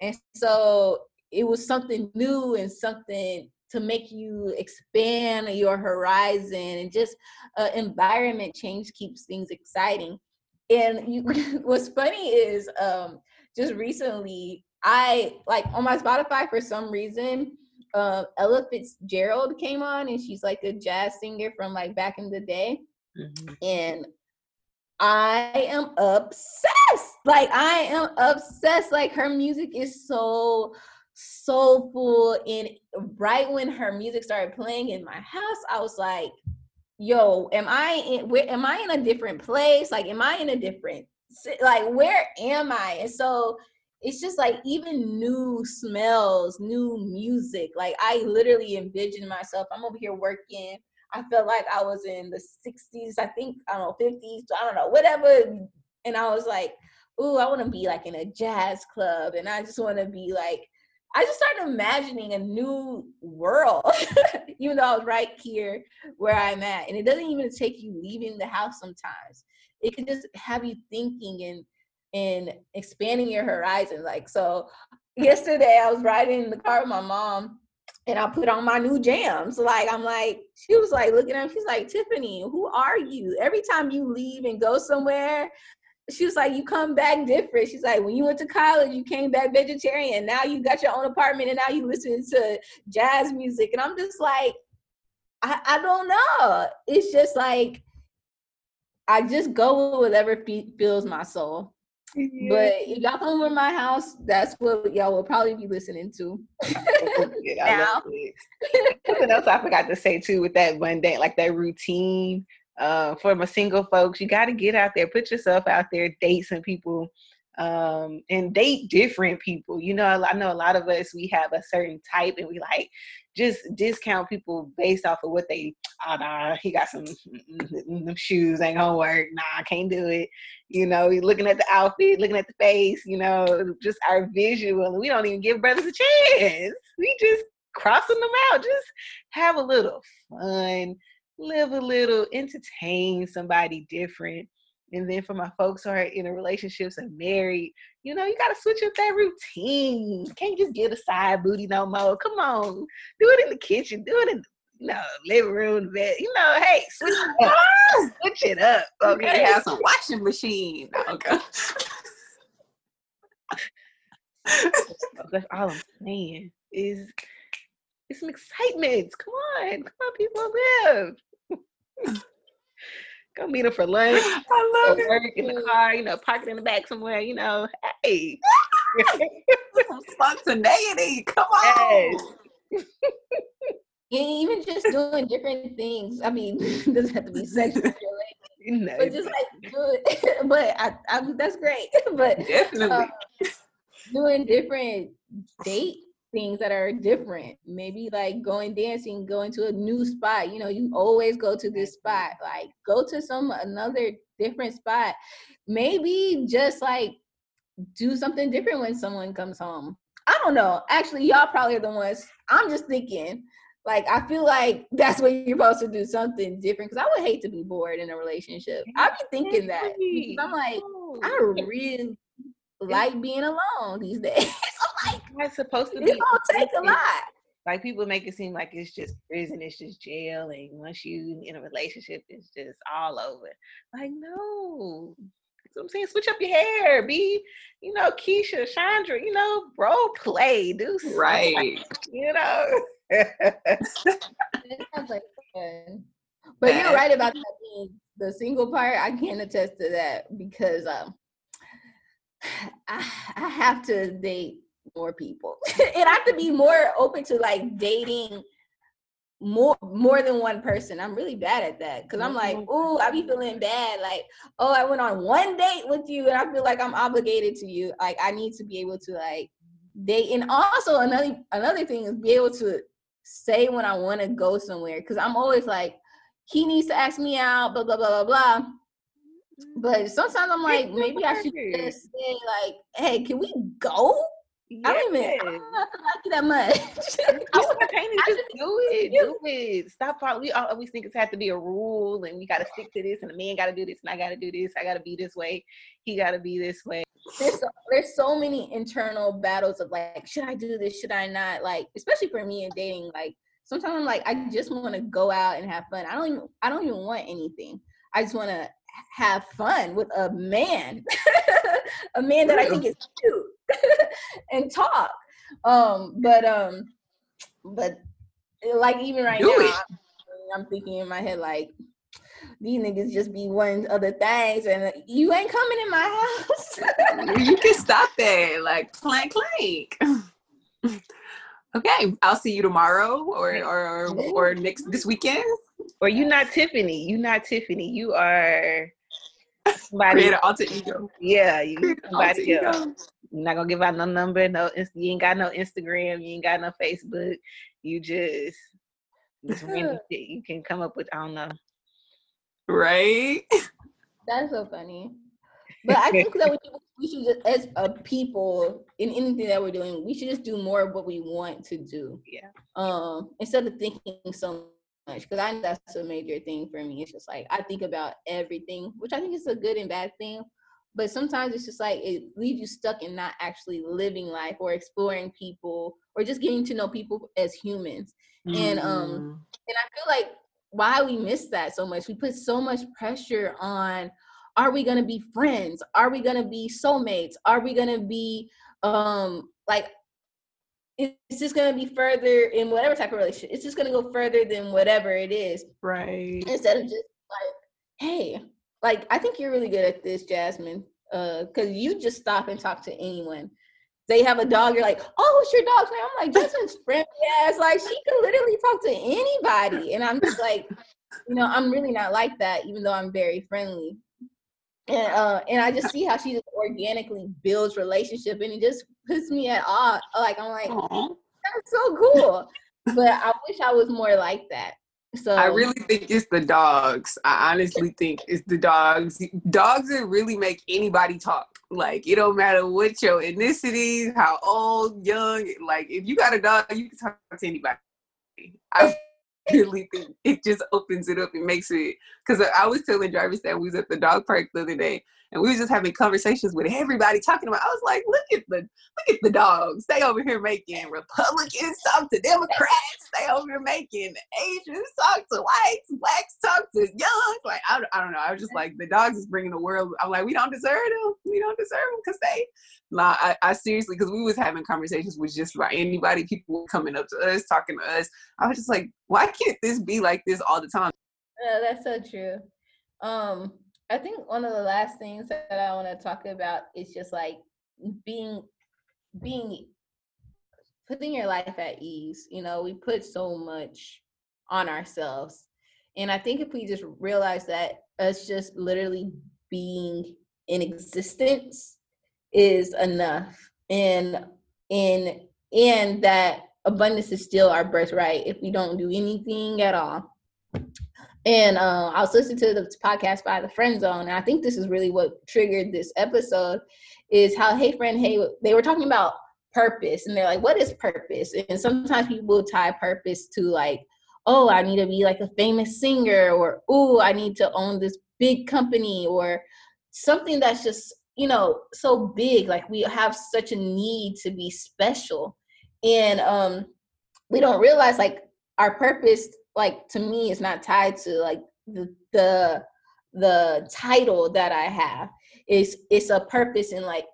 And so it was something new and something to make you expand your horizon and just uh, environment change keeps things exciting. And you, what's funny is um, just recently, I like on my Spotify for some reason, uh, Ella Fitzgerald came on and she's like a jazz singer from like back in the day. Mm-hmm. And I am obsessed. Like I am obsessed. Like her music is so soulful. And right when her music started playing in my house, I was like, yo, am I in am I in a different place? Like, am I in a different like where am I? And so it's just like even new smells, new music. Like I literally envision myself. I'm over here working. I felt like I was in the 60s, I think, I don't know, 50s, I don't know, whatever. And I was like, ooh, I want to be like in a jazz club. And I just want to be like, I just started imagining a new world, even though I was right here where I'm at. And it doesn't even take you leaving the house sometimes. It can just have you thinking and and expanding your horizon. Like so yesterday I was riding in the car with my mom and I put on my new jams. Like I'm like, she was like looking at me, she's like, Tiffany, who are you? Every time you leave and go somewhere, she was like, you come back different. She's like, when you went to college, you came back vegetarian. Now you got your own apartment and now you listen to jazz music. And I'm just like, I, I don't know. It's just like I just go with whatever feels my soul. Yeah. But if y'all come over my house, that's what y'all will probably be listening to. now. Something else I forgot to say too with that one day, like that routine uh, for my single folks, you got to get out there, put yourself out there, date some people, um, and date different people. You know, I know a lot of us we have a certain type, and we like just discount people based off of what they. Oh nah, he got some them shoes ain't gonna work. Nah, I can't do it. You know, looking at the outfit, looking at the face. You know, just our visual. We don't even give brothers a chance. We just crossing them out. Just have a little fun live a little, entertain somebody different. And then for my folks who are in a relationships and married, you know, you gotta switch up that routine. Can't just get a side booty no more. Come on, do it in the kitchen, do it in you know, living room, bed. You know, hey, switch it up. switch it up. Okay, have some washing machine. Oh, okay. That's all I'm saying. Is it's some excitement. Come on, come on, people, live. Go meet her for lunch. I love it. Work in the car, you know, park it in the back somewhere, you know. Hey. Some spontaneity. Come on. Yes. even just doing different things. I mean, doesn't have to be sexual related, but just like doing. But I, I, that's great. But definitely um, doing different date things that are different. Maybe like going dancing, going to a new spot. You know, you always go to this spot. Like go to some another different spot. Maybe just like do something different when someone comes home. I don't know. Actually, y'all probably are the ones. I'm just thinking. Like I feel like that's what you're supposed to do something different because I would hate to be bored in a relationship. I'd be thinking that I'm like I really like being alone these days. I'm like, it's supposed to be. It's gonna take a lot. Like people make it seem like it's just prison, it's just jail, and once you in a relationship, it's just all over. Like no, that's what I'm saying. Switch up your hair, be you know Keisha, Chandra, you know, role play, do something, right, you know. like but you're right about that the single part. I can attest to that because um I, I have to date more people. it have to be more open to like dating more more than one person. I'm really bad at that because I'm like, oh, I be feeling bad. Like, oh, I went on one date with you, and I feel like I'm obligated to you. Like, I need to be able to like date, and also another another thing is be able to say when I want to go somewhere because I'm always like, he needs to ask me out, blah blah blah blah blah. But sometimes I'm like, maybe I should just say like, "Hey, can we go?" I don't even. I don't to like you that much. you spontaneous, just do it. Do it. Stop. Following. We always think it's have to be a rule, and we got to stick to this, and the man got to do this, and I got to do this. I got to be this way. He got to be this way. There's so, there's so many internal battles of like, should I do this? Should I not? Like, especially for me in dating, like sometimes I'm like, I just want to go out and have fun. I don't even. I don't even want anything. I just want to have fun with a man, a man that I think is cute and talk. Um, but um, but like even right Do now, I'm, I'm thinking in my head like these niggas just be wanting other things and you ain't coming in my house. you can stop that. Like clank clank. okay, I'll see you tomorrow or or or next this weekend. Or you not Tiffany. You not Tiffany. You are somebody. Create an alter ego. Yeah, you somebody else. You're not gonna give out no number, no you ain't got no Instagram, you ain't got no Facebook. You just this random shit you can come up with. I don't know. Right? That's so funny. But I think that we should just, as a people, in anything that we're doing, we should just do more of what we want to do. Yeah. Um, instead of thinking so much, because I know that's a major thing for me. It's just like I think about everything, which I think is a good and bad thing but sometimes it's just like it leaves you stuck in not actually living life or exploring people or just getting to know people as humans mm-hmm. and um mm-hmm. and i feel like why we miss that so much we put so much pressure on are we to be friends are we to be soulmates are we to be um like it's just going to be further in whatever type of relationship it's just going to go further than whatever it is right instead of just like hey like I think you're really good at this, Jasmine. Uh, cause you just stop and talk to anyone. They have a dog, you're like, oh, what's your dog's name? I'm like, Jasmine's friendly ass. Like she can literally talk to anybody. And I'm just like, you know, I'm really not like that, even though I'm very friendly. And uh, and I just see how she just organically builds relationship, and it just puts me at awe. Like I'm like, Aww. that's so cool. but I wish I was more like that. So I really think it's the dogs. I honestly think it's the dogs. Dogs that really make anybody talk. Like it don't matter what your ethnicity, how old, young. Like if you got a dog, you can talk to anybody. I really think it just opens it up and makes it. Because I was telling Jarvis that we was at the dog park the other day, and we was just having conversations with everybody talking about. I was like, look at the look at the dogs. They over here making Republicans talk to Democrats. They over here making Asians talk to whites, blacks talk to young. Like I, I don't know. I was just like the dogs is bringing the world. I'm like we don't deserve them. We don't deserve them because they. Nah, I, I seriously because we was having conversations with just about anybody. People were coming up to us, talking to us. I was just like, why can't this be like this all the time? That's so true. Um, I think one of the last things that I want to talk about is just like being being putting your life at ease. You know, we put so much on ourselves. And I think if we just realize that us just literally being in existence is enough and and and that abundance is still our birthright if we don't do anything at all and uh, I was listening to the podcast by the Friend Zone, and I think this is really what triggered this episode. Is how Hey Friend Hey they were talking about purpose, and they're like, "What is purpose?" And sometimes people tie purpose to like, "Oh, I need to be like a famous singer," or "Oh, I need to own this big company," or something that's just you know so big. Like we have such a need to be special, and um, we don't realize like our purpose like to me it's not tied to like the the the title that I have. It's it's a purpose in like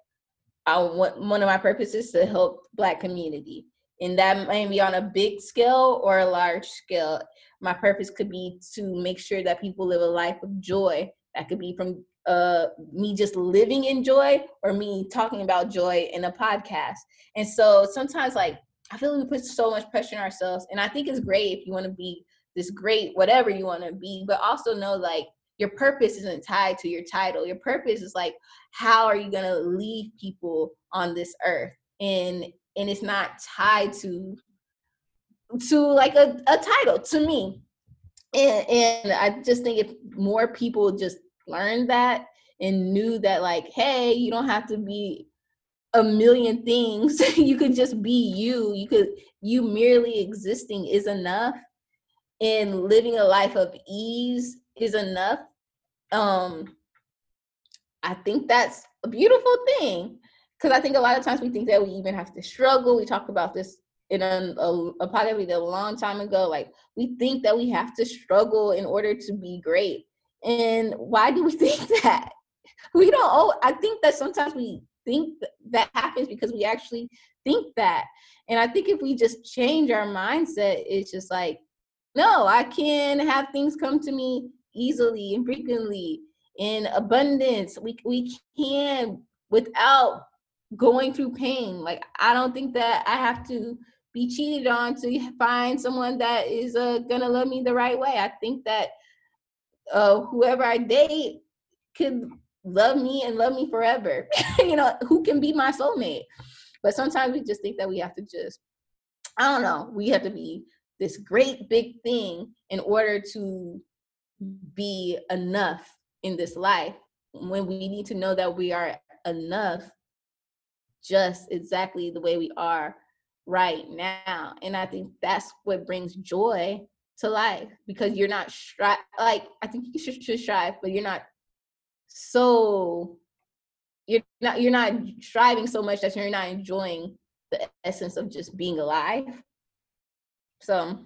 I want one of my purposes to help black community. And that may be on a big scale or a large scale. My purpose could be to make sure that people live a life of joy. That could be from uh, me just living in joy or me talking about joy in a podcast. And so sometimes, like, I feel like we put so much pressure on ourselves. And I think it's great if you want to be this great whatever you want to be but also know like your purpose isn't tied to your title your purpose is like how are you going to leave people on this earth and and it's not tied to to like a, a title to me and and i just think if more people just learned that and knew that like hey you don't have to be a million things. you could just be you. You could you merely existing is enough. And living a life of ease is enough. Um I think that's a beautiful thing. Cause I think a lot of times we think that we even have to struggle. We talked about this in a, a, a podcast we did a long time ago. Like we think that we have to struggle in order to be great. And why do we think that? We don't. Oh, I think that sometimes we think that happens because we actually think that. And I think if we just change our mindset, it's just like, no, I can have things come to me easily and frequently in abundance. We we can without going through pain. Like I don't think that I have to be cheated on to find someone that is uh, gonna love me the right way. I think that uh, whoever I date could love me and love me forever. you know, who can be my soulmate? But sometimes we just think that we have to just, I don't know, we have to be this great big thing in order to be enough in this life when we need to know that we are enough just exactly the way we are right now. And I think that's what brings joy to life because you're not stri- like I think you should, should strive, but you're not so you're not you're not striving so much that you're not enjoying the essence of just being alive. So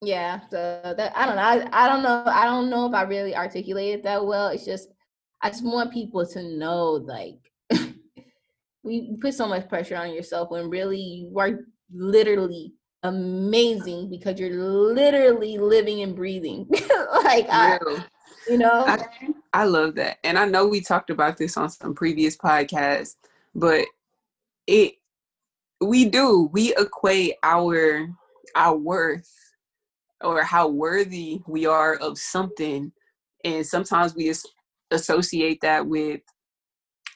yeah, so that I don't know. I, I don't know. I don't know if I really articulated that well. It's just I just want people to know like we put so much pressure on yourself when really you are literally amazing because you're literally living and breathing. like I, you know. I, I love that. And I know we talked about this on some previous podcasts, but it we do. We equate our our worth or how worthy we are of something and sometimes we associate that with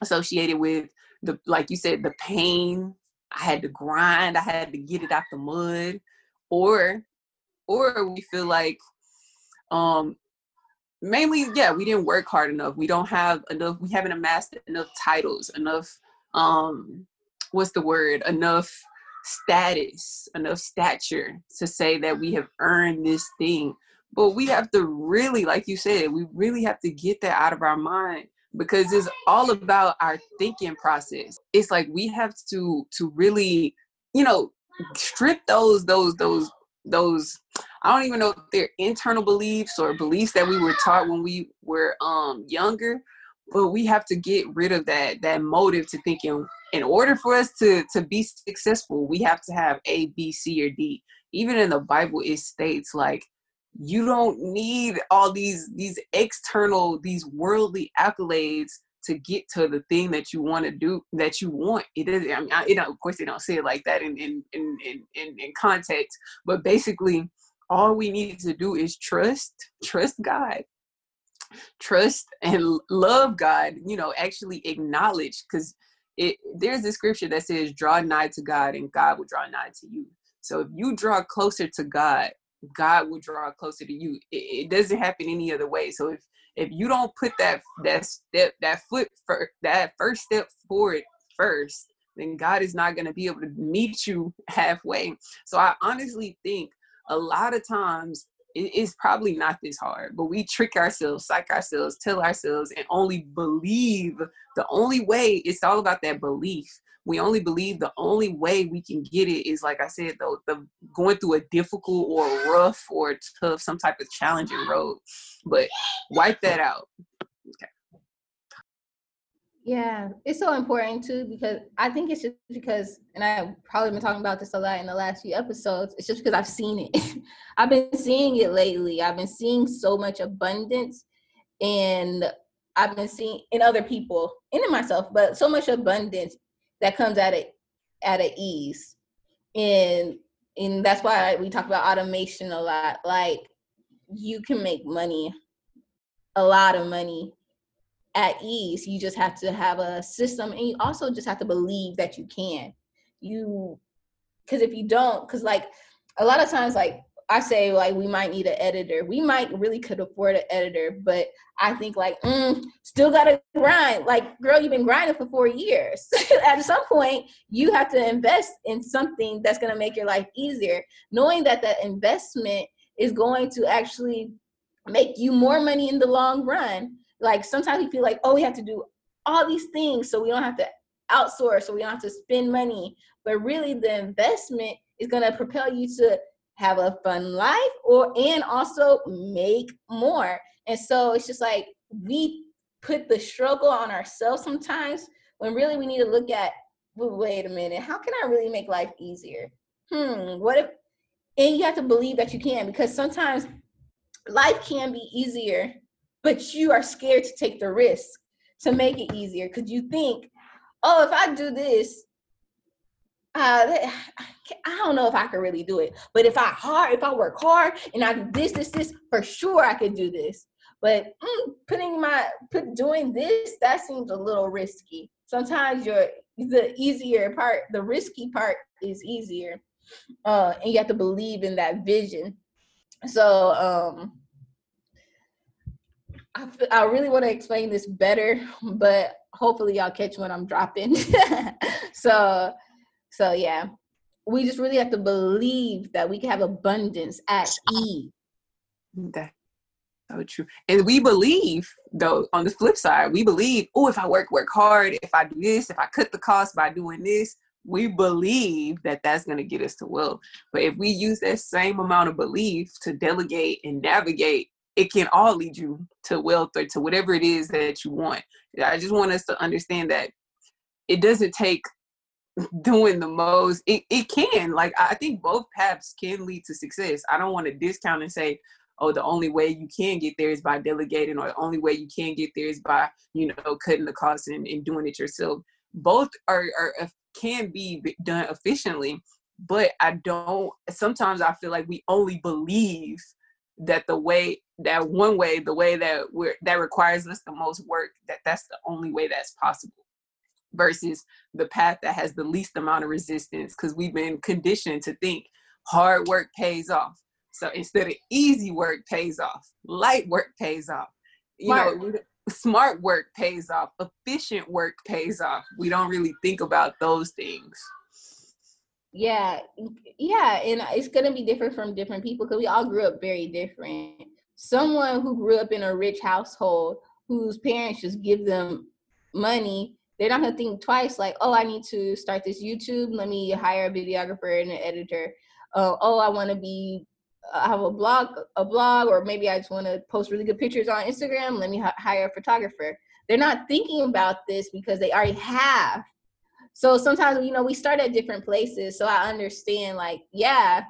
associated with the like you said the pain i had to grind i had to get it out the mud or or we feel like um mainly yeah we didn't work hard enough we don't have enough we haven't amassed enough titles enough um what's the word enough status enough stature to say that we have earned this thing but we have to really like you said we really have to get that out of our mind because it's all about our thinking process. It's like we have to to really you know strip those those those those i don't even know if they're internal beliefs or beliefs that we were taught when we were um younger but we have to get rid of that that motive to thinking in order for us to to be successful we have to have a b c or d. Even in the bible it states like you don't need all these these external these worldly accolades to get to the thing that you want to do that you want. It is i mean I, know of course they don't say it like that in in in, in, in context but basically all we need to do is trust trust god. Trust and love god you know actually acknowledge because it there's a scripture that says draw nigh to god and god will draw nigh to you. So if you draw closer to god God will draw closer to you. It, it, doesn't happen any other way. So if if you don't put that that step that foot for that first step forward first, then God is not going to be able to meet you halfway. So I honestly think a lot of times it's probably not this hard, but we trick ourselves, psych ourselves, tell ourselves, and only believe the only way it's all about that belief we only believe the only way we can get it is like I said though the going through a difficult or rough or tough some type of challenging road. But wipe that out. Okay. Yeah, it's so important too because I think it's just because, and I've probably been talking about this a lot in the last few episodes. It's just because I've seen it. I've been seeing it lately. I've been seeing so much abundance, and I've been seeing in other people and in myself, but so much abundance that comes at it at a ease. And and that's why we talk about automation a lot. Like you can make money a lot of money at ease. You just have to have a system and you also just have to believe that you can. You because if you don't because like a lot of times like I say like we might need an editor. We might really could afford an editor, but I think like mm, still gotta grind. Like girl, you've been grinding for four years. At some point, you have to invest in something that's gonna make your life easier, knowing that that investment is going to actually make you more money in the long run. Like sometimes we feel like, oh, we have to do all these things so we don't have to outsource, so we don't have to spend money. But really, the investment is gonna propel you to have a fun life or and also make more. And so it's just like we put the struggle on ourselves sometimes when really we need to look at well, wait a minute, how can I really make life easier? Hmm, what if and you have to believe that you can because sometimes life can be easier, but you are scared to take the risk to make it easier because you think, oh, if I do this, uh, I don't know if I could really do it. But if I hard, if I work hard and I do this, this, this, for sure I could do this. But mm, putting my put doing this, that seems a little risky. Sometimes your the easier part, the risky part is easier. Uh, and you have to believe in that vision. So um I, I really want to explain this better, but hopefully y'all catch what I'm dropping. so so yeah, we just really have to believe that we can have abundance at ease. That's so true. And we believe, though, on the flip side, we believe, oh, if I work, work hard, if I do this, if I cut the cost by doing this, we believe that that's going to get us to wealth. But if we use that same amount of belief to delegate and navigate, it can all lead you to wealth or to whatever it is that you want. I just want us to understand that it doesn't take doing the most it, it can like i think both paths can lead to success. I don't want to discount and say oh the only way you can get there is by delegating or the only way you can get there is by you know cutting the costs and, and doing it yourself. Both are, are uh, can be done efficiently but i don't sometimes i feel like we only believe that the way that one way the way that we're that requires us the most work that that's the only way that's possible versus the path that has the least amount of resistance because we've been conditioned to think hard work pays off. So instead of easy work pays off, light work pays off. You smart. know, smart work pays off, efficient work pays off. We don't really think about those things. Yeah, yeah, and it's gonna be different from different people because we all grew up very different. Someone who grew up in a rich household whose parents just give them money they're not gonna think twice like oh i need to start this youtube. Let me hire a videographer and an editor. Uh, oh i want to be I uh, have a blog a blog or maybe i just want to post really good pictures on instagram. Let me h- hire a photographer. They're not thinking about this because they already have. So sometimes you know we start at different places. So i understand like yeah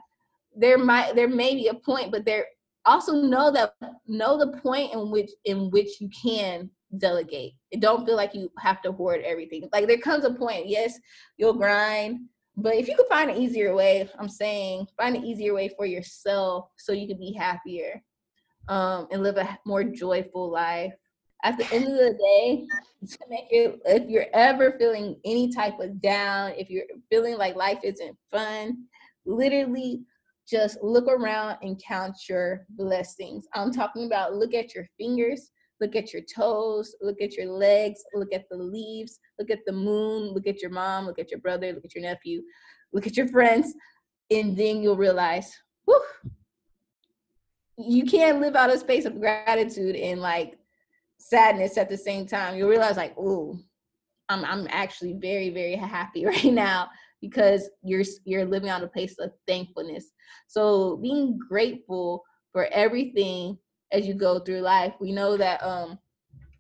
there might there may be a point but there also know that know the point in which in which you can delegate. Don't feel like you have to hoard everything. Like there comes a point, yes, you'll grind, but if you could find an easier way, I'm saying find an easier way for yourself so you can be happier um, and live a more joyful life. At the end of the day, to make it, if you're ever feeling any type of down, if you're feeling like life isn't fun, literally just look around and count your blessings. I'm talking about look at your fingers, Look at your toes, look at your legs, look at the leaves, look at the moon, look at your mom, look at your brother, look at your nephew, look at your friends, and then you'll realize, whew, you can't live out a space of gratitude and like sadness at the same time. You'll realize like, ooh, I'm I'm actually very, very happy right now because you're you're living out a place of thankfulness. So being grateful for everything as you go through life. We know that um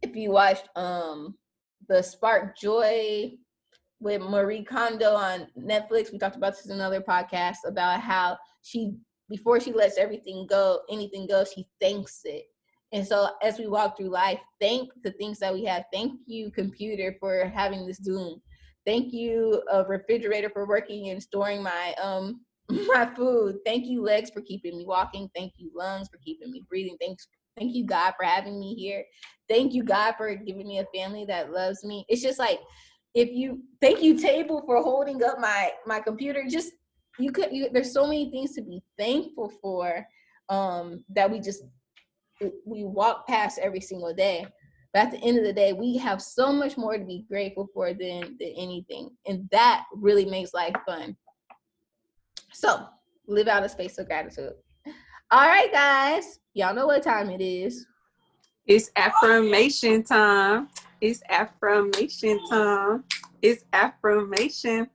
if you watched um the Spark Joy with Marie Kondo on Netflix, we talked about this in another podcast about how she before she lets everything go, anything go, she thanks it. And so as we walk through life, thank the things that we have. Thank you, computer, for having this Zoom. Thank you, a refrigerator, for working and storing my um my food. Thank you, legs, for keeping me walking. Thank you, lungs, for keeping me breathing. Thanks, thank you, God, for having me here. Thank you, God, for giving me a family that loves me. It's just like if you thank you, table, for holding up my my computer. Just you could you, there's so many things to be thankful for um that we just we walk past every single day but at the end of the day we have so much more to be grateful for than than anything and that really makes life fun so live out a space of gratitude. All right guys. Y'all know what time it is. It's affirmation time. It's affirmation time. It's affirmation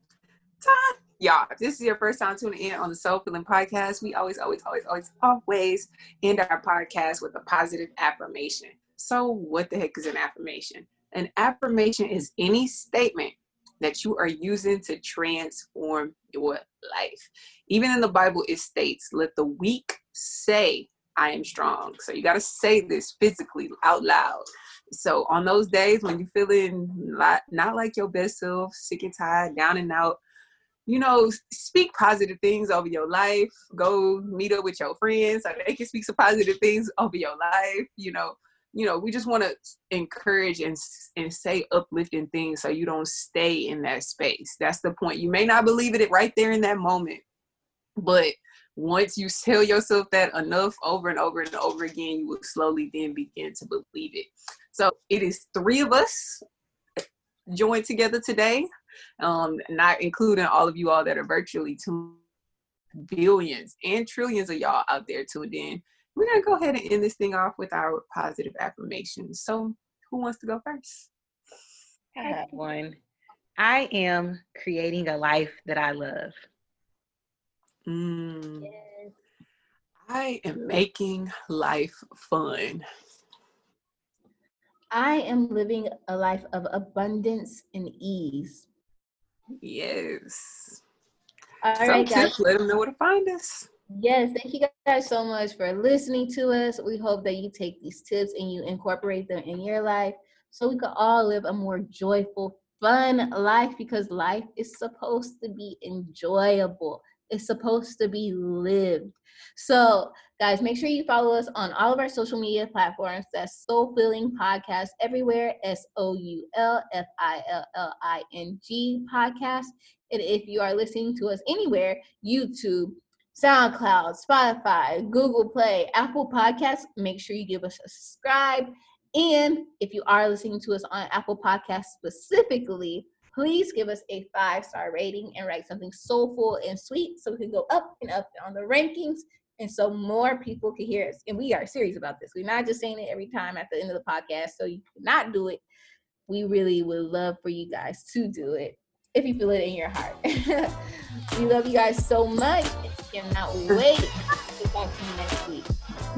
time. Y'all, if this is your first time tuning in on the Soul Filling Podcast, we always, always, always, always, always end our podcast with a positive affirmation. So, what the heck is an affirmation? An affirmation is any statement that you are using to transform your life. Even in the Bible, it states, let the weak say, I am strong. So you got to say this physically out loud. So on those days when you're feeling not, not like your best self, sick and tired, down and out, you know, speak positive things over your life. Go meet up with your friends so they can speak some positive things over your life. You know, you know, we just want to encourage and and say uplifting things so you don't stay in that space. That's the point. You may not believe it right there in that moment, but once you tell yourself that enough over and over and over again, you will slowly then begin to believe it. So it is three of us joined together today um, not including all of you all that are virtually tuned billions and trillions of y'all out there tuned in. We're gonna go ahead and end this thing off with our positive affirmations. So, who wants to go first? I have one. I am creating a life that I love. Mm. I am making life fun. I am living a life of abundance and ease. Yes. All right, guys. Let them know where to find us. Yes, thank you guys so much for listening to us. We hope that you take these tips and you incorporate them in your life so we can all live a more joyful, fun life because life is supposed to be enjoyable. It's supposed to be lived. So, guys, make sure you follow us on all of our social media platforms. That's Soul Filling Podcast everywhere. S O U L F I L L I N G podcast. And if you are listening to us anywhere, YouTube, SoundCloud, Spotify, Google Play, Apple Podcasts, make sure you give us a subscribe. And if you are listening to us on Apple Podcasts specifically, please give us a five star rating and write something soulful and sweet so we can go up and up on the rankings and so more people can hear us. And we are serious about this. We're not just saying it every time at the end of the podcast. So you cannot do it. We really would love for you guys to do it if you feel it in your heart. we love you guys so much cannot wait to talk to you next week.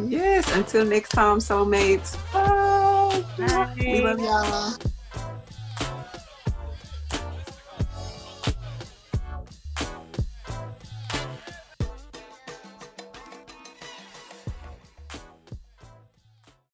Yes, until next time, soulmates. Bye. Bye. We love y'all.